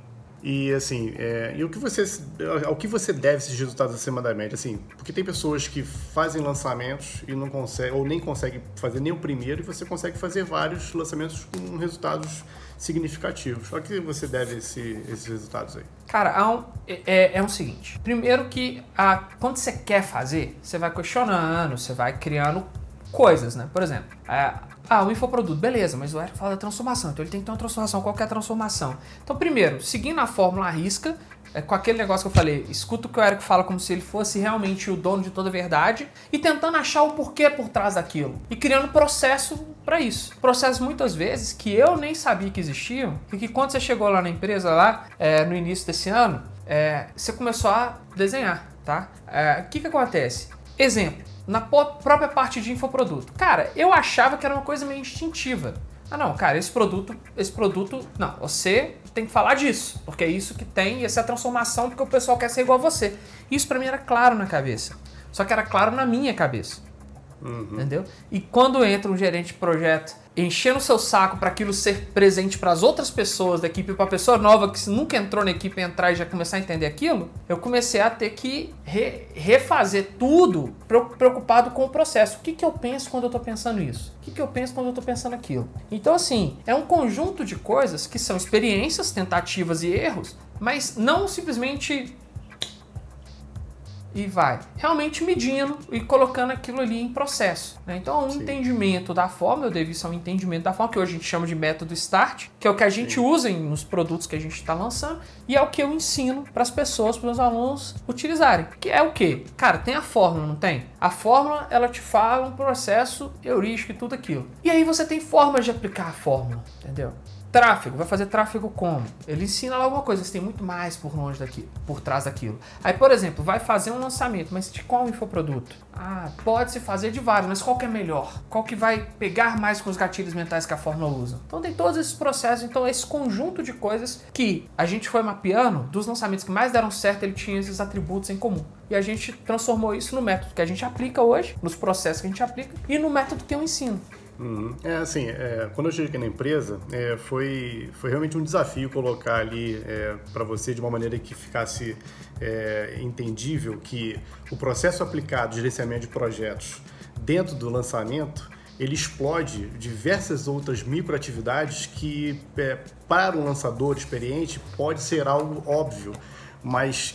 E assim, é, e o que você, ao que você deve esses resultados acima da média? Assim, porque tem pessoas que fazem lançamentos e não conseguem, ou nem conseguem fazer nem o primeiro, e você consegue fazer vários lançamentos com resultados significativos. Ao que você deve esse, esses resultados aí? Cara, um, é, é, é o seguinte: primeiro que a, quando você quer fazer, você vai questionando, você vai criando coisas, né? Por exemplo, é, ah, o infoproduto, beleza, mas o Eric fala da transformação, então ele tem que ter uma transformação. Qual é a transformação? Então, primeiro, seguindo a fórmula risca, é, com aquele negócio que eu falei, escuta o que o Eric fala como se ele fosse realmente o dono de toda a verdade e tentando achar o porquê por trás daquilo e criando processo para isso. Processos muitas vezes que eu nem sabia que existiam e que quando você chegou lá na empresa lá é, no início desse ano, é, você começou a desenhar, tá? É, o que que acontece? Exemplo na própria parte de infoproduto. Cara, eu achava que era uma coisa meio instintiva. Ah não, cara, esse produto, esse produto, não, você tem que falar disso, porque é isso que tem, essa é a transformação, porque o pessoal quer ser igual a você. Isso para mim era claro na cabeça. Só que era claro na minha cabeça. Uhum. Entendeu? E quando entra um gerente de projeto enchendo seu saco para aquilo ser presente para as outras pessoas da equipe, para a pessoa nova que nunca entrou na equipe entrar e já começar a entender aquilo, eu comecei a ter que re refazer tudo preocupado com o processo. O que, que eu penso quando eu estou pensando isso? O que, que eu penso quando eu estou pensando aquilo? Então, assim, é um conjunto de coisas que são experiências, tentativas e erros, mas não simplesmente e vai realmente medindo e colocando aquilo ali em processo. Né? Então, o Sim. entendimento da forma, eu devo isso ao entendimento da forma, que hoje a gente chama de método START, que é o que a gente Sim. usa nos produtos que a gente está lançando, e é o que eu ensino para as pessoas, para os alunos utilizarem. Que é o que? Cara, tem a fórmula, não tem? A fórmula, ela te fala um processo heurístico e tudo aquilo. E aí você tem formas de aplicar a fórmula, entendeu? Tráfego, vai fazer tráfego como? Ele ensina lá alguma coisa, você tem muito mais por longe daqui, por trás daquilo. Aí, por exemplo, vai fazer um lançamento, mas de qual infoproduto? Ah, pode se fazer de vários, mas qual que é melhor? Qual que vai pegar mais com os gatilhos mentais que a fórmula usa? Então tem todos esses processos, então esse conjunto de coisas que a gente foi mapeando, dos lançamentos que mais deram certo, ele tinha esses atributos em comum. E a gente transformou isso no método que a gente aplica hoje, nos processos que a gente aplica e no método que eu ensino. Uhum. É assim, é, quando eu cheguei na empresa, é, foi, foi realmente um desafio colocar ali é, para você de uma maneira que ficasse é, entendível que o processo aplicado de gerenciamento de projetos dentro do lançamento ele explode diversas outras microatividades que é, para um lançador experiente pode ser algo óbvio, mas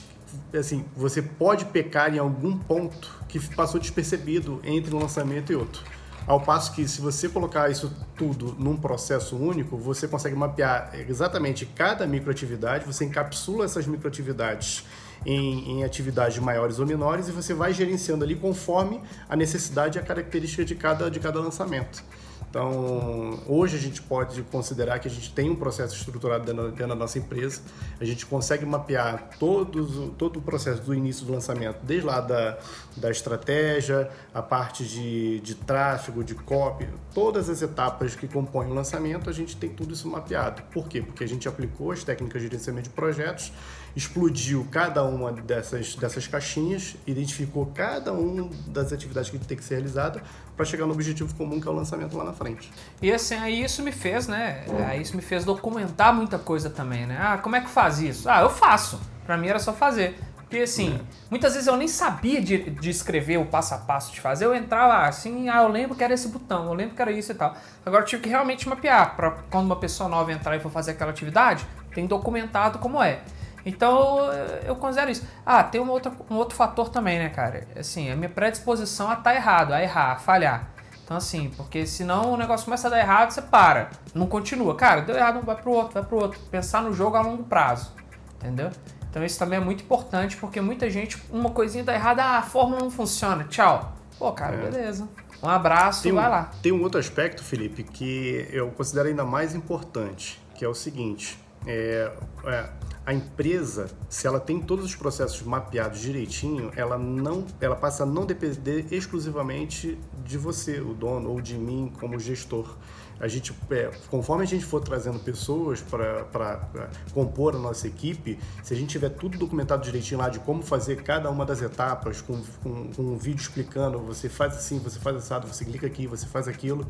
assim você pode pecar em algum ponto que passou despercebido entre um lançamento e outro. Ao passo que, se você colocar isso tudo num processo único, você consegue mapear exatamente cada microatividade, você encapsula essas microatividades em, em atividades maiores ou menores e você vai gerenciando ali conforme a necessidade e a característica de cada, de cada lançamento. Então, hoje a gente pode considerar que a gente tem um processo estruturado dentro, da nossa empresa, a gente consegue mapear todos, todo o processo do início do lançamento, desde lá da, da estratégia, a parte de, de tráfego, de copy, todas as etapas que compõem o lançamento, a gente tem tudo isso mapeado. Por quê? Porque a gente aplicou as técnicas de gerenciamento de projetos explodiu cada uma dessas, dessas caixinhas, identificou cada uma das atividades que tem que ser realizada para chegar no objetivo comum que é o lançamento lá na frente. E assim, aí isso me fez, né? Aí isso me fez documentar muita coisa também, né? Ah, como é que faz isso? Ah, eu faço. Para mim era só fazer. Porque assim, é. muitas vezes eu nem sabia de, de escrever o passo a passo de fazer. Eu entrava assim, ah, eu lembro que era esse botão, eu lembro que era isso e tal. Agora eu tive que realmente mapear para quando uma pessoa nova entrar e for fazer aquela atividade, tem documentado como é. Então eu considero isso. Ah, tem um outro, um outro fator também, né, cara? Assim, a minha predisposição a estar tá errado, a errar, a falhar. Então, assim, porque senão o negócio começa a dar errado, você para, não continua. Cara, deu errado, vai pro outro, vai pro outro. Pensar no jogo a longo prazo, entendeu? Então, isso também é muito importante, porque muita gente, uma coisinha dá errada, ah, a fórmula não funciona, tchau. Pô, cara, é. beleza. Um abraço, tem vai lá. Tem um outro aspecto, Felipe, que eu considero ainda mais importante, que é o seguinte: é, é a empresa, se ela tem todos os processos mapeados direitinho, ela não, ela passa a não depender exclusivamente de você, o dono, ou de mim como gestor. A gente, é, conforme a gente for trazendo pessoas para compor a nossa equipe, se a gente tiver tudo documentado direitinho lá de como fazer cada uma das etapas, com, com, com um vídeo explicando, você faz assim, você faz assado, você clica aqui, você faz aquilo,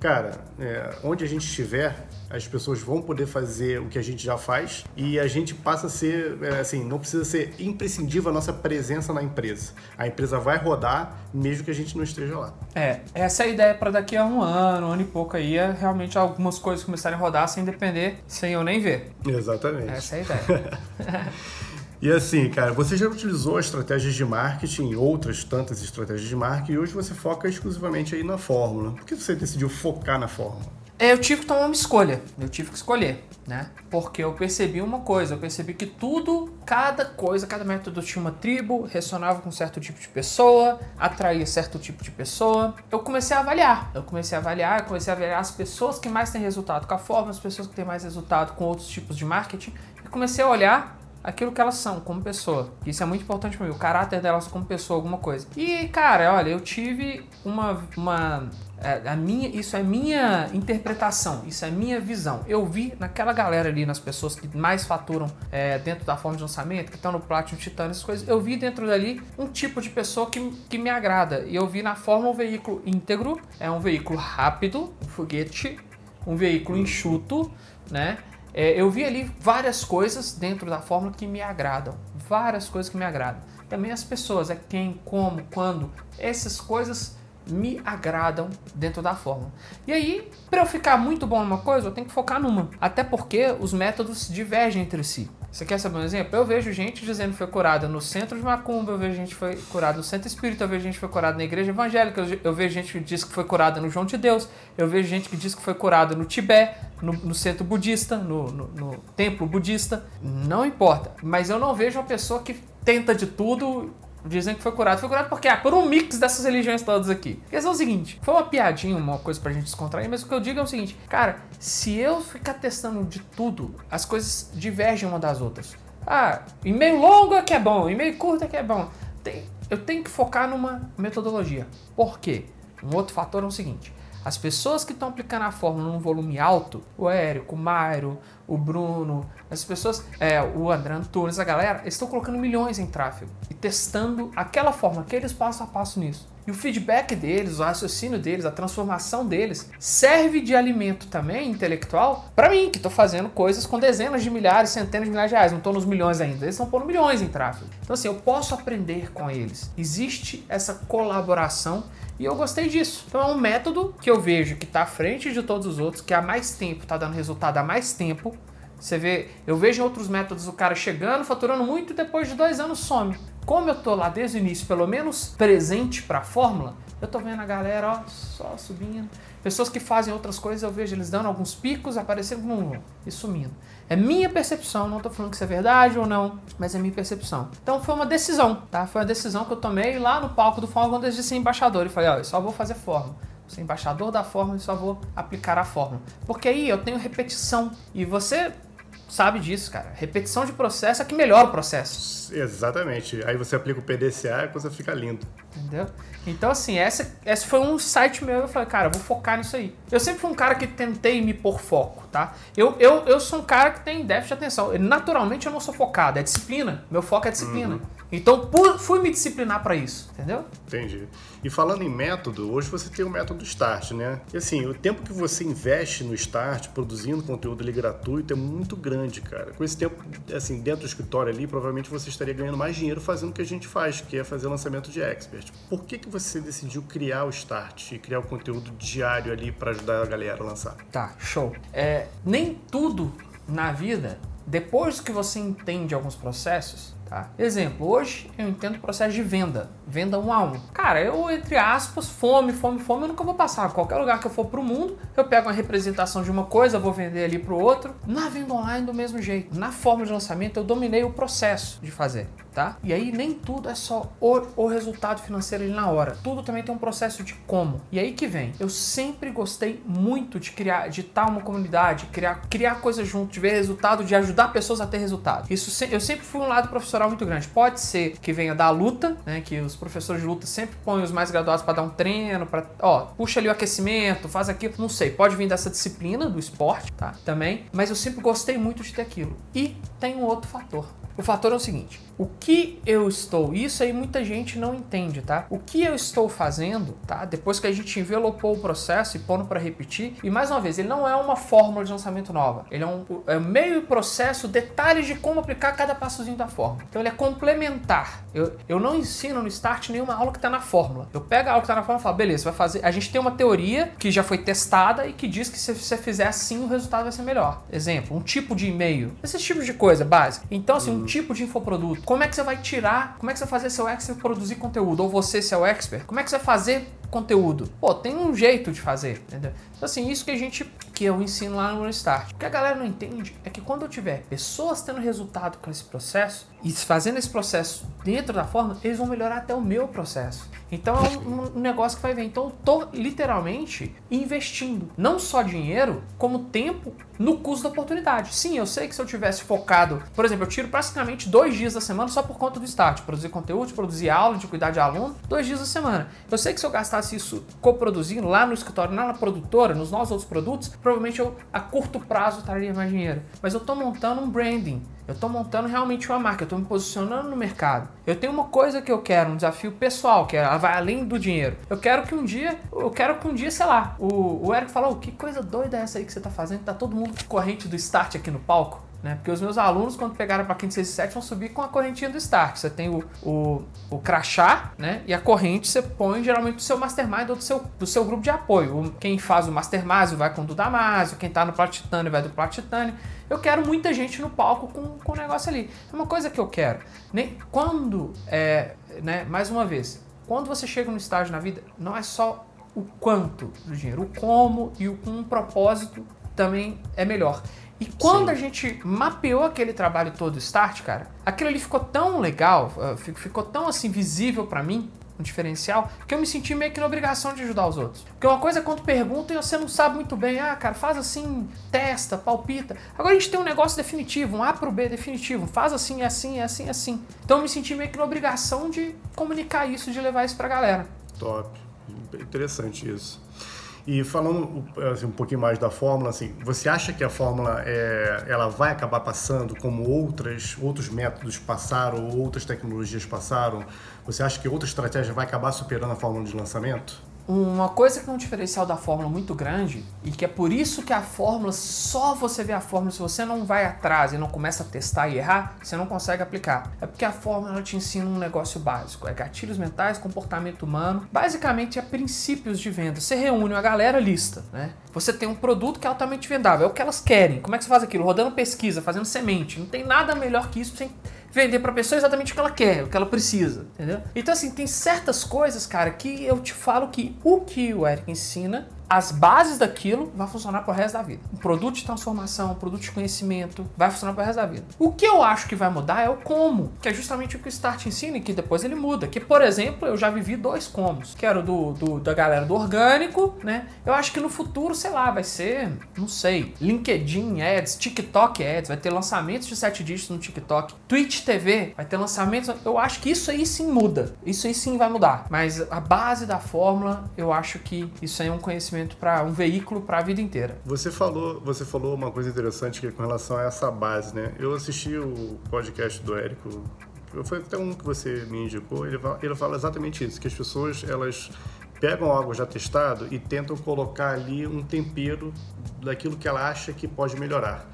cara, é, onde a gente estiver, as pessoas vão poder fazer o que a gente já faz e a gente passa a ser, é, assim, não precisa ser imprescindível a nossa presença na empresa. A empresa vai rodar mesmo que a gente não esteja lá. É, essa é a ideia para daqui a um ano, um ano e pouco aí, é realmente algumas coisas começarem a rodar sem depender, sem eu nem ver. Exatamente. Essa é a ideia. E assim, cara, você já utilizou estratégias de marketing, outras tantas estratégias de marketing, e hoje você foca exclusivamente aí na fórmula. Por que você decidiu focar na fórmula? É, eu tive que tomar uma escolha. Eu tive que escolher, né? Porque eu percebi uma coisa, eu percebi que tudo, cada coisa, cada método tinha uma tribo, ressonava com certo tipo de pessoa, atraía certo tipo de pessoa. Eu comecei a avaliar. Eu comecei a avaliar, eu comecei a avaliar as pessoas que mais têm resultado com a forma, as pessoas que têm mais resultado com outros tipos de marketing. E comecei a olhar aquilo que elas são como pessoa. Isso é muito importante para mim, o caráter delas como pessoa, alguma coisa. E, cara, olha, eu tive uma. uma é, a minha, isso é minha interpretação, isso é minha visão. Eu vi naquela galera ali, nas pessoas que mais faturam é, dentro da forma de lançamento, que estão no Platinum Titã, essas coisas, eu vi dentro dali um tipo de pessoa que, que me agrada. E eu vi na forma um veículo íntegro, é um veículo rápido, um foguete, um veículo enxuto, né? É, eu vi ali várias coisas dentro da fórmula que me agradam. Várias coisas que me agradam. Também as pessoas, é quem, como, quando. Essas coisas me agradam dentro da fórmula. E aí, para eu ficar muito bom numa coisa, eu tenho que focar numa. Até porque os métodos divergem entre si. Você quer saber um exemplo? Eu vejo gente dizendo que foi curada no centro de Macumba, eu vejo gente que foi curada no centro espírita, eu vejo gente que foi curada na igreja evangélica, eu vejo gente que diz que foi curada no João de Deus, eu vejo gente que diz que foi curada no Tibete, no, no centro budista, no, no, no templo budista. Não importa. Mas eu não vejo uma pessoa que tenta de tudo dizem que foi curado. Foi curado porque, ah, por um mix dessas religiões todas aqui. A questão é o seguinte, foi uma piadinha, uma coisa pra gente descontrair, mas o que eu digo é o seguinte, cara, se eu ficar testando de tudo, as coisas divergem uma das outras. Ah, e-mail longo é que é bom, e-mail curto é que é bom. Tem, eu tenho que focar numa metodologia. Por quê? Um outro fator é o seguinte, as pessoas que estão aplicando a fórmula num volume alto, o Érico, o Mairo, o Bruno, as pessoas, é, o André Antunes, a galera, estão colocando milhões em tráfego e testando aquela forma, aqueles passo a passo nisso. E o feedback deles, o raciocínio deles, a transformação deles serve de alimento também intelectual para mim, que estou fazendo coisas com dezenas de milhares, centenas de milhares de reais. Não estou nos milhões ainda, eles estão pondo milhões em tráfego. Então, assim, eu posso aprender com eles. Existe essa colaboração e eu gostei disso. Então é um método que eu vejo que está à frente de todos os outros, que há mais tempo está dando resultado há mais tempo. Você vê, eu vejo em outros métodos o cara chegando, faturando muito, e depois de dois anos some. Como eu tô lá desde o início, pelo menos presente para a fórmula, eu tô vendo a galera ó, só subindo. Pessoas que fazem outras coisas, eu vejo eles dando alguns picos, aparecendo e sumindo. É minha percepção, não estou falando que isso é verdade ou não, mas é minha percepção. Então foi uma decisão, tá? Foi uma decisão que eu tomei lá no palco do Fórmula quando eu disse ser embaixador. E falei, ó, eu só vou fazer fórmula. Ser embaixador da fórmula e só vou aplicar a fórmula. Porque aí eu tenho repetição. E você sabe disso, cara. Repetição de processo é que melhora o processo. Exatamente. Aí você aplica o PDCA e a coisa fica linda. Entendeu? Então, assim, essa, esse foi um site meu. Eu falei, cara, vou focar nisso aí. Eu sempre fui um cara que tentei me pôr foco, tá? Eu, eu, eu sou um cara que tem déficit de atenção. Naturalmente eu não sou focado, é disciplina. Meu foco é disciplina. Uhum. Então fui me disciplinar para isso, entendeu? Entendi. E falando em método, hoje você tem o método Start, né? E assim, o tempo que você investe no Start, produzindo conteúdo ali gratuito, é muito grande, cara. Com esse tempo, assim, dentro do escritório ali, provavelmente você estaria ganhando mais dinheiro fazendo o que a gente faz, que é fazer lançamento de expert. Por que, que você decidiu criar o Start e criar o conteúdo diário ali para ajudar a galera a lançar? Tá, show. É, nem tudo na vida, depois que você entende alguns processos, Tá? Exemplo, hoje eu entendo o processo de venda, venda um a um. Cara, eu, entre aspas, fome, fome, fome, eu nunca vou passar. Qualquer lugar que eu for pro mundo, eu pego uma representação de uma coisa, vou vender ali pro outro. Na venda online, do mesmo jeito. Na forma de lançamento, eu dominei o processo de fazer tá? E aí nem tudo é só o, o resultado financeiro ali na hora. Tudo também tem um processo de como. E aí que vem. Eu sempre gostei muito de criar, de estar uma comunidade, criar, criar coisas junto, de ver resultado, de ajudar pessoas a ter resultado. Isso eu sempre fui um lado profissional muito grande. Pode ser que venha da luta, né? Que os professores de luta sempre põem os mais graduados para dar um treino, para ó, puxa ali o aquecimento, faz aquilo. Não sei, pode vir dessa disciplina do esporte, tá? Também. Mas eu sempre gostei muito de ter aquilo. E tem um outro fator. O fator é o seguinte: o que eu estou, isso aí muita gente não entende, tá? O que eu estou fazendo, tá? Depois que a gente envelopou o processo e pondo para repetir, e mais uma vez, ele não é uma fórmula de lançamento nova, ele é um é meio processo, detalhes de como aplicar cada passozinho da fórmula. Então ele é complementar. Eu, eu não ensino no start nenhuma aula que está na fórmula. Eu pego a aula que está na fórmula e falo, beleza, vai fazer. A gente tem uma teoria que já foi testada e que diz que se você fizer assim, o resultado vai ser melhor. Exemplo, um tipo de e-mail, esses tipos de coisa básica. Então, assim, um tipo de infoproduto. Como é que você vai tirar, como é que você vai fazer seu expert produzir conteúdo? Ou você, seu expert, como é que você vai fazer conteúdo? Pô, tem um jeito de fazer, entendeu? Então, assim, isso que a gente, que eu ensino lá no Start. O que a galera não entende é que quando eu tiver pessoas tendo resultado com esse processo e fazendo esse processo dentro da forma, eles vão melhorar até o meu processo. Então é um, um, negócio que vai ver. Então eu tô literalmente investindo não só dinheiro, como tempo no custo da oportunidade. Sim, eu sei que se eu tivesse focado, por exemplo, eu tiro praticamente dois dias da semana só por conta do start, produzir conteúdo, produzir aula, de cuidar de aluno, dois dias da semana. Eu sei que se eu gastasse isso coproduzindo lá no escritório, na produtora, nos nossos outros produtos, provavelmente eu a curto prazo traria mais dinheiro. Mas eu tô montando um branding. Eu estou montando realmente uma marca, eu estou me posicionando no mercado. Eu tenho uma coisa que eu quero, um desafio pessoal, que ela vai além do dinheiro. Eu quero que um dia, eu quero que um dia, sei lá, o, o Eric falou, que coisa doida é essa aí que você está fazendo? Tá todo mundo corrente do start aqui no palco. Né? Porque os meus alunos, quando pegaram para 567, vão subir com a correntinha do start. Você tem o, o, o crachá, né? E a corrente você põe geralmente do seu mastermind ou do seu, do seu grupo de apoio. Quem faz o mastermind vai com o do Damásio, quem está no Platitânio vai do Platitânio. Eu quero muita gente no palco com, com o negócio ali. É uma coisa que eu quero. Nem, quando, é, né, mais uma vez, quando você chega no estágio na vida, não é só o quanto do dinheiro, o como e o com um propósito também é melhor. E quando Sim. a gente mapeou aquele trabalho todo start, cara, aquilo ali ficou tão legal, ah, ficou tão assim visível para mim, um diferencial, que eu me senti meio que na obrigação de ajudar os outros. Porque uma coisa é quando perguntam e você não sabe muito bem, ah, cara, faz assim, testa, palpita. Agora a gente tem um negócio definitivo, um A pro B definitivo, faz assim, assim, assim, assim. Então eu me senti meio que na obrigação de comunicar isso, de levar isso pra galera. Top. Interessante isso. E falando assim, um pouquinho mais da fórmula, assim, você acha que a fórmula é, ela vai acabar passando como outras, outros métodos passaram, ou outras tecnologias passaram? Você acha que outra estratégia vai acabar superando a fórmula de lançamento? Uma coisa que é um diferencial da fórmula muito grande e que é por isso que a fórmula, só você vê a fórmula, se você não vai atrás e não começa a testar e errar, você não consegue aplicar. É porque a fórmula ela te ensina um negócio básico, é gatilhos mentais, comportamento humano, basicamente é princípios de venda. Você reúne uma galera, lista, né? Você tem um produto que é altamente vendável, é o que elas querem. Como é que você faz aquilo? Rodando pesquisa, fazendo semente. Não tem nada melhor que isso sem vender para a pessoa exatamente o que ela quer, o que ela precisa, entendeu? Então assim, tem certas coisas, cara, que eu te falo que o que o Eric ensina as bases daquilo vai funcionar pro resto da vida. Um produto de transformação, um produto de conhecimento, vai funcionar pro resto da vida. O que eu acho que vai mudar é o como, que é justamente o que o Start ensina e que depois ele muda. Que, por exemplo, eu já vivi dois comos, que era o do, do, da galera do orgânico, né? Eu acho que no futuro, sei lá, vai ser, não sei, LinkedIn Ads, TikTok Ads, vai ter lançamentos de sete dígitos no TikTok, Twitch TV, vai ter lançamentos. Eu acho que isso aí sim muda. Isso aí sim vai mudar. Mas a base da fórmula, eu acho que isso aí é um conhecimento para um veículo para a vida inteira. Você falou, você falou uma coisa interessante que com relação a essa base, né? Eu assisti o podcast do Érico, foi até um que você me indicou, ele fala, ele fala exatamente isso, que as pessoas elas pegam algo já testado e tentam colocar ali um tempero daquilo que ela acha que pode melhorar.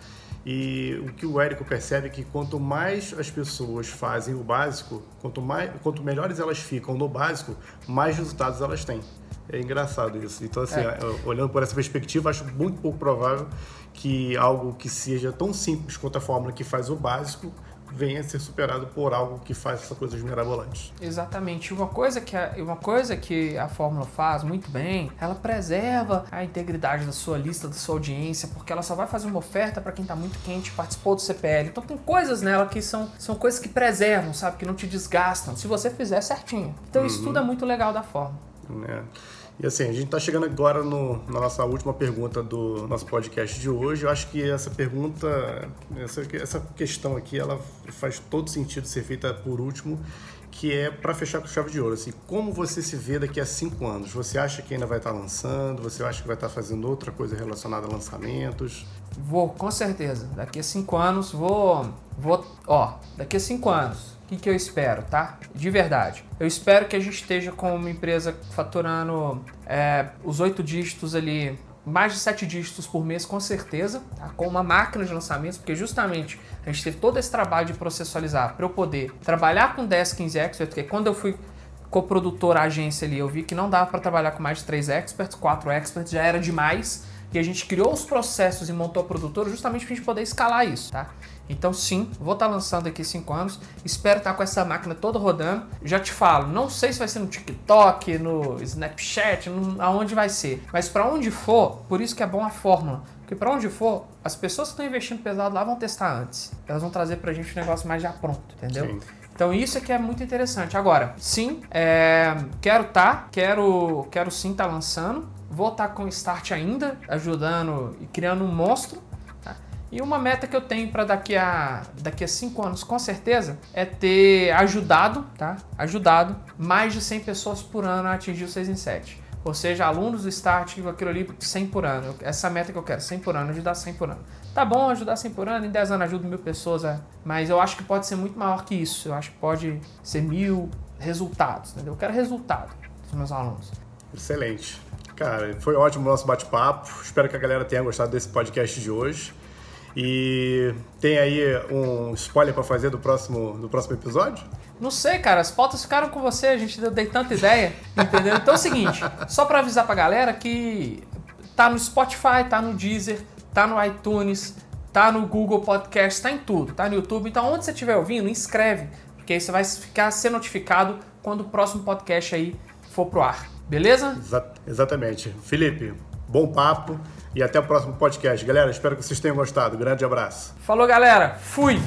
E o que o Érico percebe é que quanto mais as pessoas fazem o básico, quanto, mais, quanto melhores elas ficam no básico, mais resultados elas têm. É engraçado isso. Então, assim, é. olhando por essa perspectiva, acho muito pouco provável que algo que seja tão simples quanto a fórmula que faz o básico venha a ser superado por algo que faz essas coisas mirabolantes. Exatamente. Uma coisa que a, uma coisa que a fórmula faz muito bem, ela preserva a integridade da sua lista, da sua audiência, porque ela só vai fazer uma oferta para quem está muito quente, participou do CPL. Então tem coisas nela que são, são coisas que preservam, sabe, que não te desgastam, se você fizer certinho. Então uhum. isso tudo é muito legal da fórmula. É. E assim, a gente está chegando agora no, na nossa última pergunta do nosso podcast de hoje. Eu acho que essa pergunta, essa, essa questão aqui, ela faz todo sentido ser feita por último, que é para fechar com chave de ouro. Assim, como você se vê daqui a cinco anos? Você acha que ainda vai estar tá lançando? Você acha que vai estar tá fazendo outra coisa relacionada a lançamentos? Vou, com certeza. Daqui a cinco anos vou, vou, ó, daqui a cinco anos o que, que eu espero, tá? De verdade. Eu espero que a gente esteja com uma empresa faturando é, os oito dígitos ali, mais de sete dígitos por mês, com certeza, tá? com uma máquina de lançamentos, porque justamente a gente teve todo esse trabalho de processualizar para eu poder trabalhar com 10, 15 experts, porque quando eu fui coprodutor agência ali, eu vi que não dava para trabalhar com mais de 3 experts, 4 experts já era demais. E a gente criou os processos e montou a produtora justamente para a gente poder escalar isso, tá? Então sim, vou estar tá lançando aqui 5 anos. Espero estar tá com essa máquina toda rodando. Já te falo, não sei se vai ser no TikTok, no Snapchat, no, aonde vai ser. Mas para onde for, por isso que é bom a fórmula. Porque para onde for, as pessoas que estão investindo pesado lá vão testar antes. Elas vão trazer para a gente um negócio mais já pronto, entendeu? Sim. Então isso é que é muito interessante. Agora, sim, é, quero tá, quero, quero sim estar tá lançando. Vou estar tá com o Start ainda, ajudando e criando um monstro. E uma meta que eu tenho para daqui a daqui a cinco anos, com certeza, é ter ajudado, tá? Ajudado mais de 100 pessoas por ano a atingir o 6 em 7. Ou seja, alunos do Start, aquilo ali 100 por ano. Essa meta que eu quero, 100 por ano, ajudar 100 por ano. Tá bom ajudar 100 por ano, em 10 anos ajudo mil pessoas, é. mas eu acho que pode ser muito maior que isso. Eu acho que pode ser mil resultados, entendeu? Eu quero resultado dos meus alunos. Excelente. Cara, foi ótimo o nosso bate-papo. Espero que a galera tenha gostado desse podcast de hoje. E tem aí um spoiler para fazer do próximo, do próximo episódio? Não sei, cara. As pautas ficaram com você, a gente deu tanta ideia, entendeu? Então é o seguinte, só para avisar pra galera que tá no Spotify, tá no Deezer, tá no iTunes, tá no Google Podcast, tá em tudo, tá no YouTube. Então onde você estiver ouvindo, inscreve, porque aí você vai ficar ser notificado quando o próximo podcast aí for pro ar. Beleza? Exa exatamente. Felipe, bom papo. E até o próximo podcast. Galera, espero que vocês tenham gostado. Grande abraço. Falou, galera. Fui!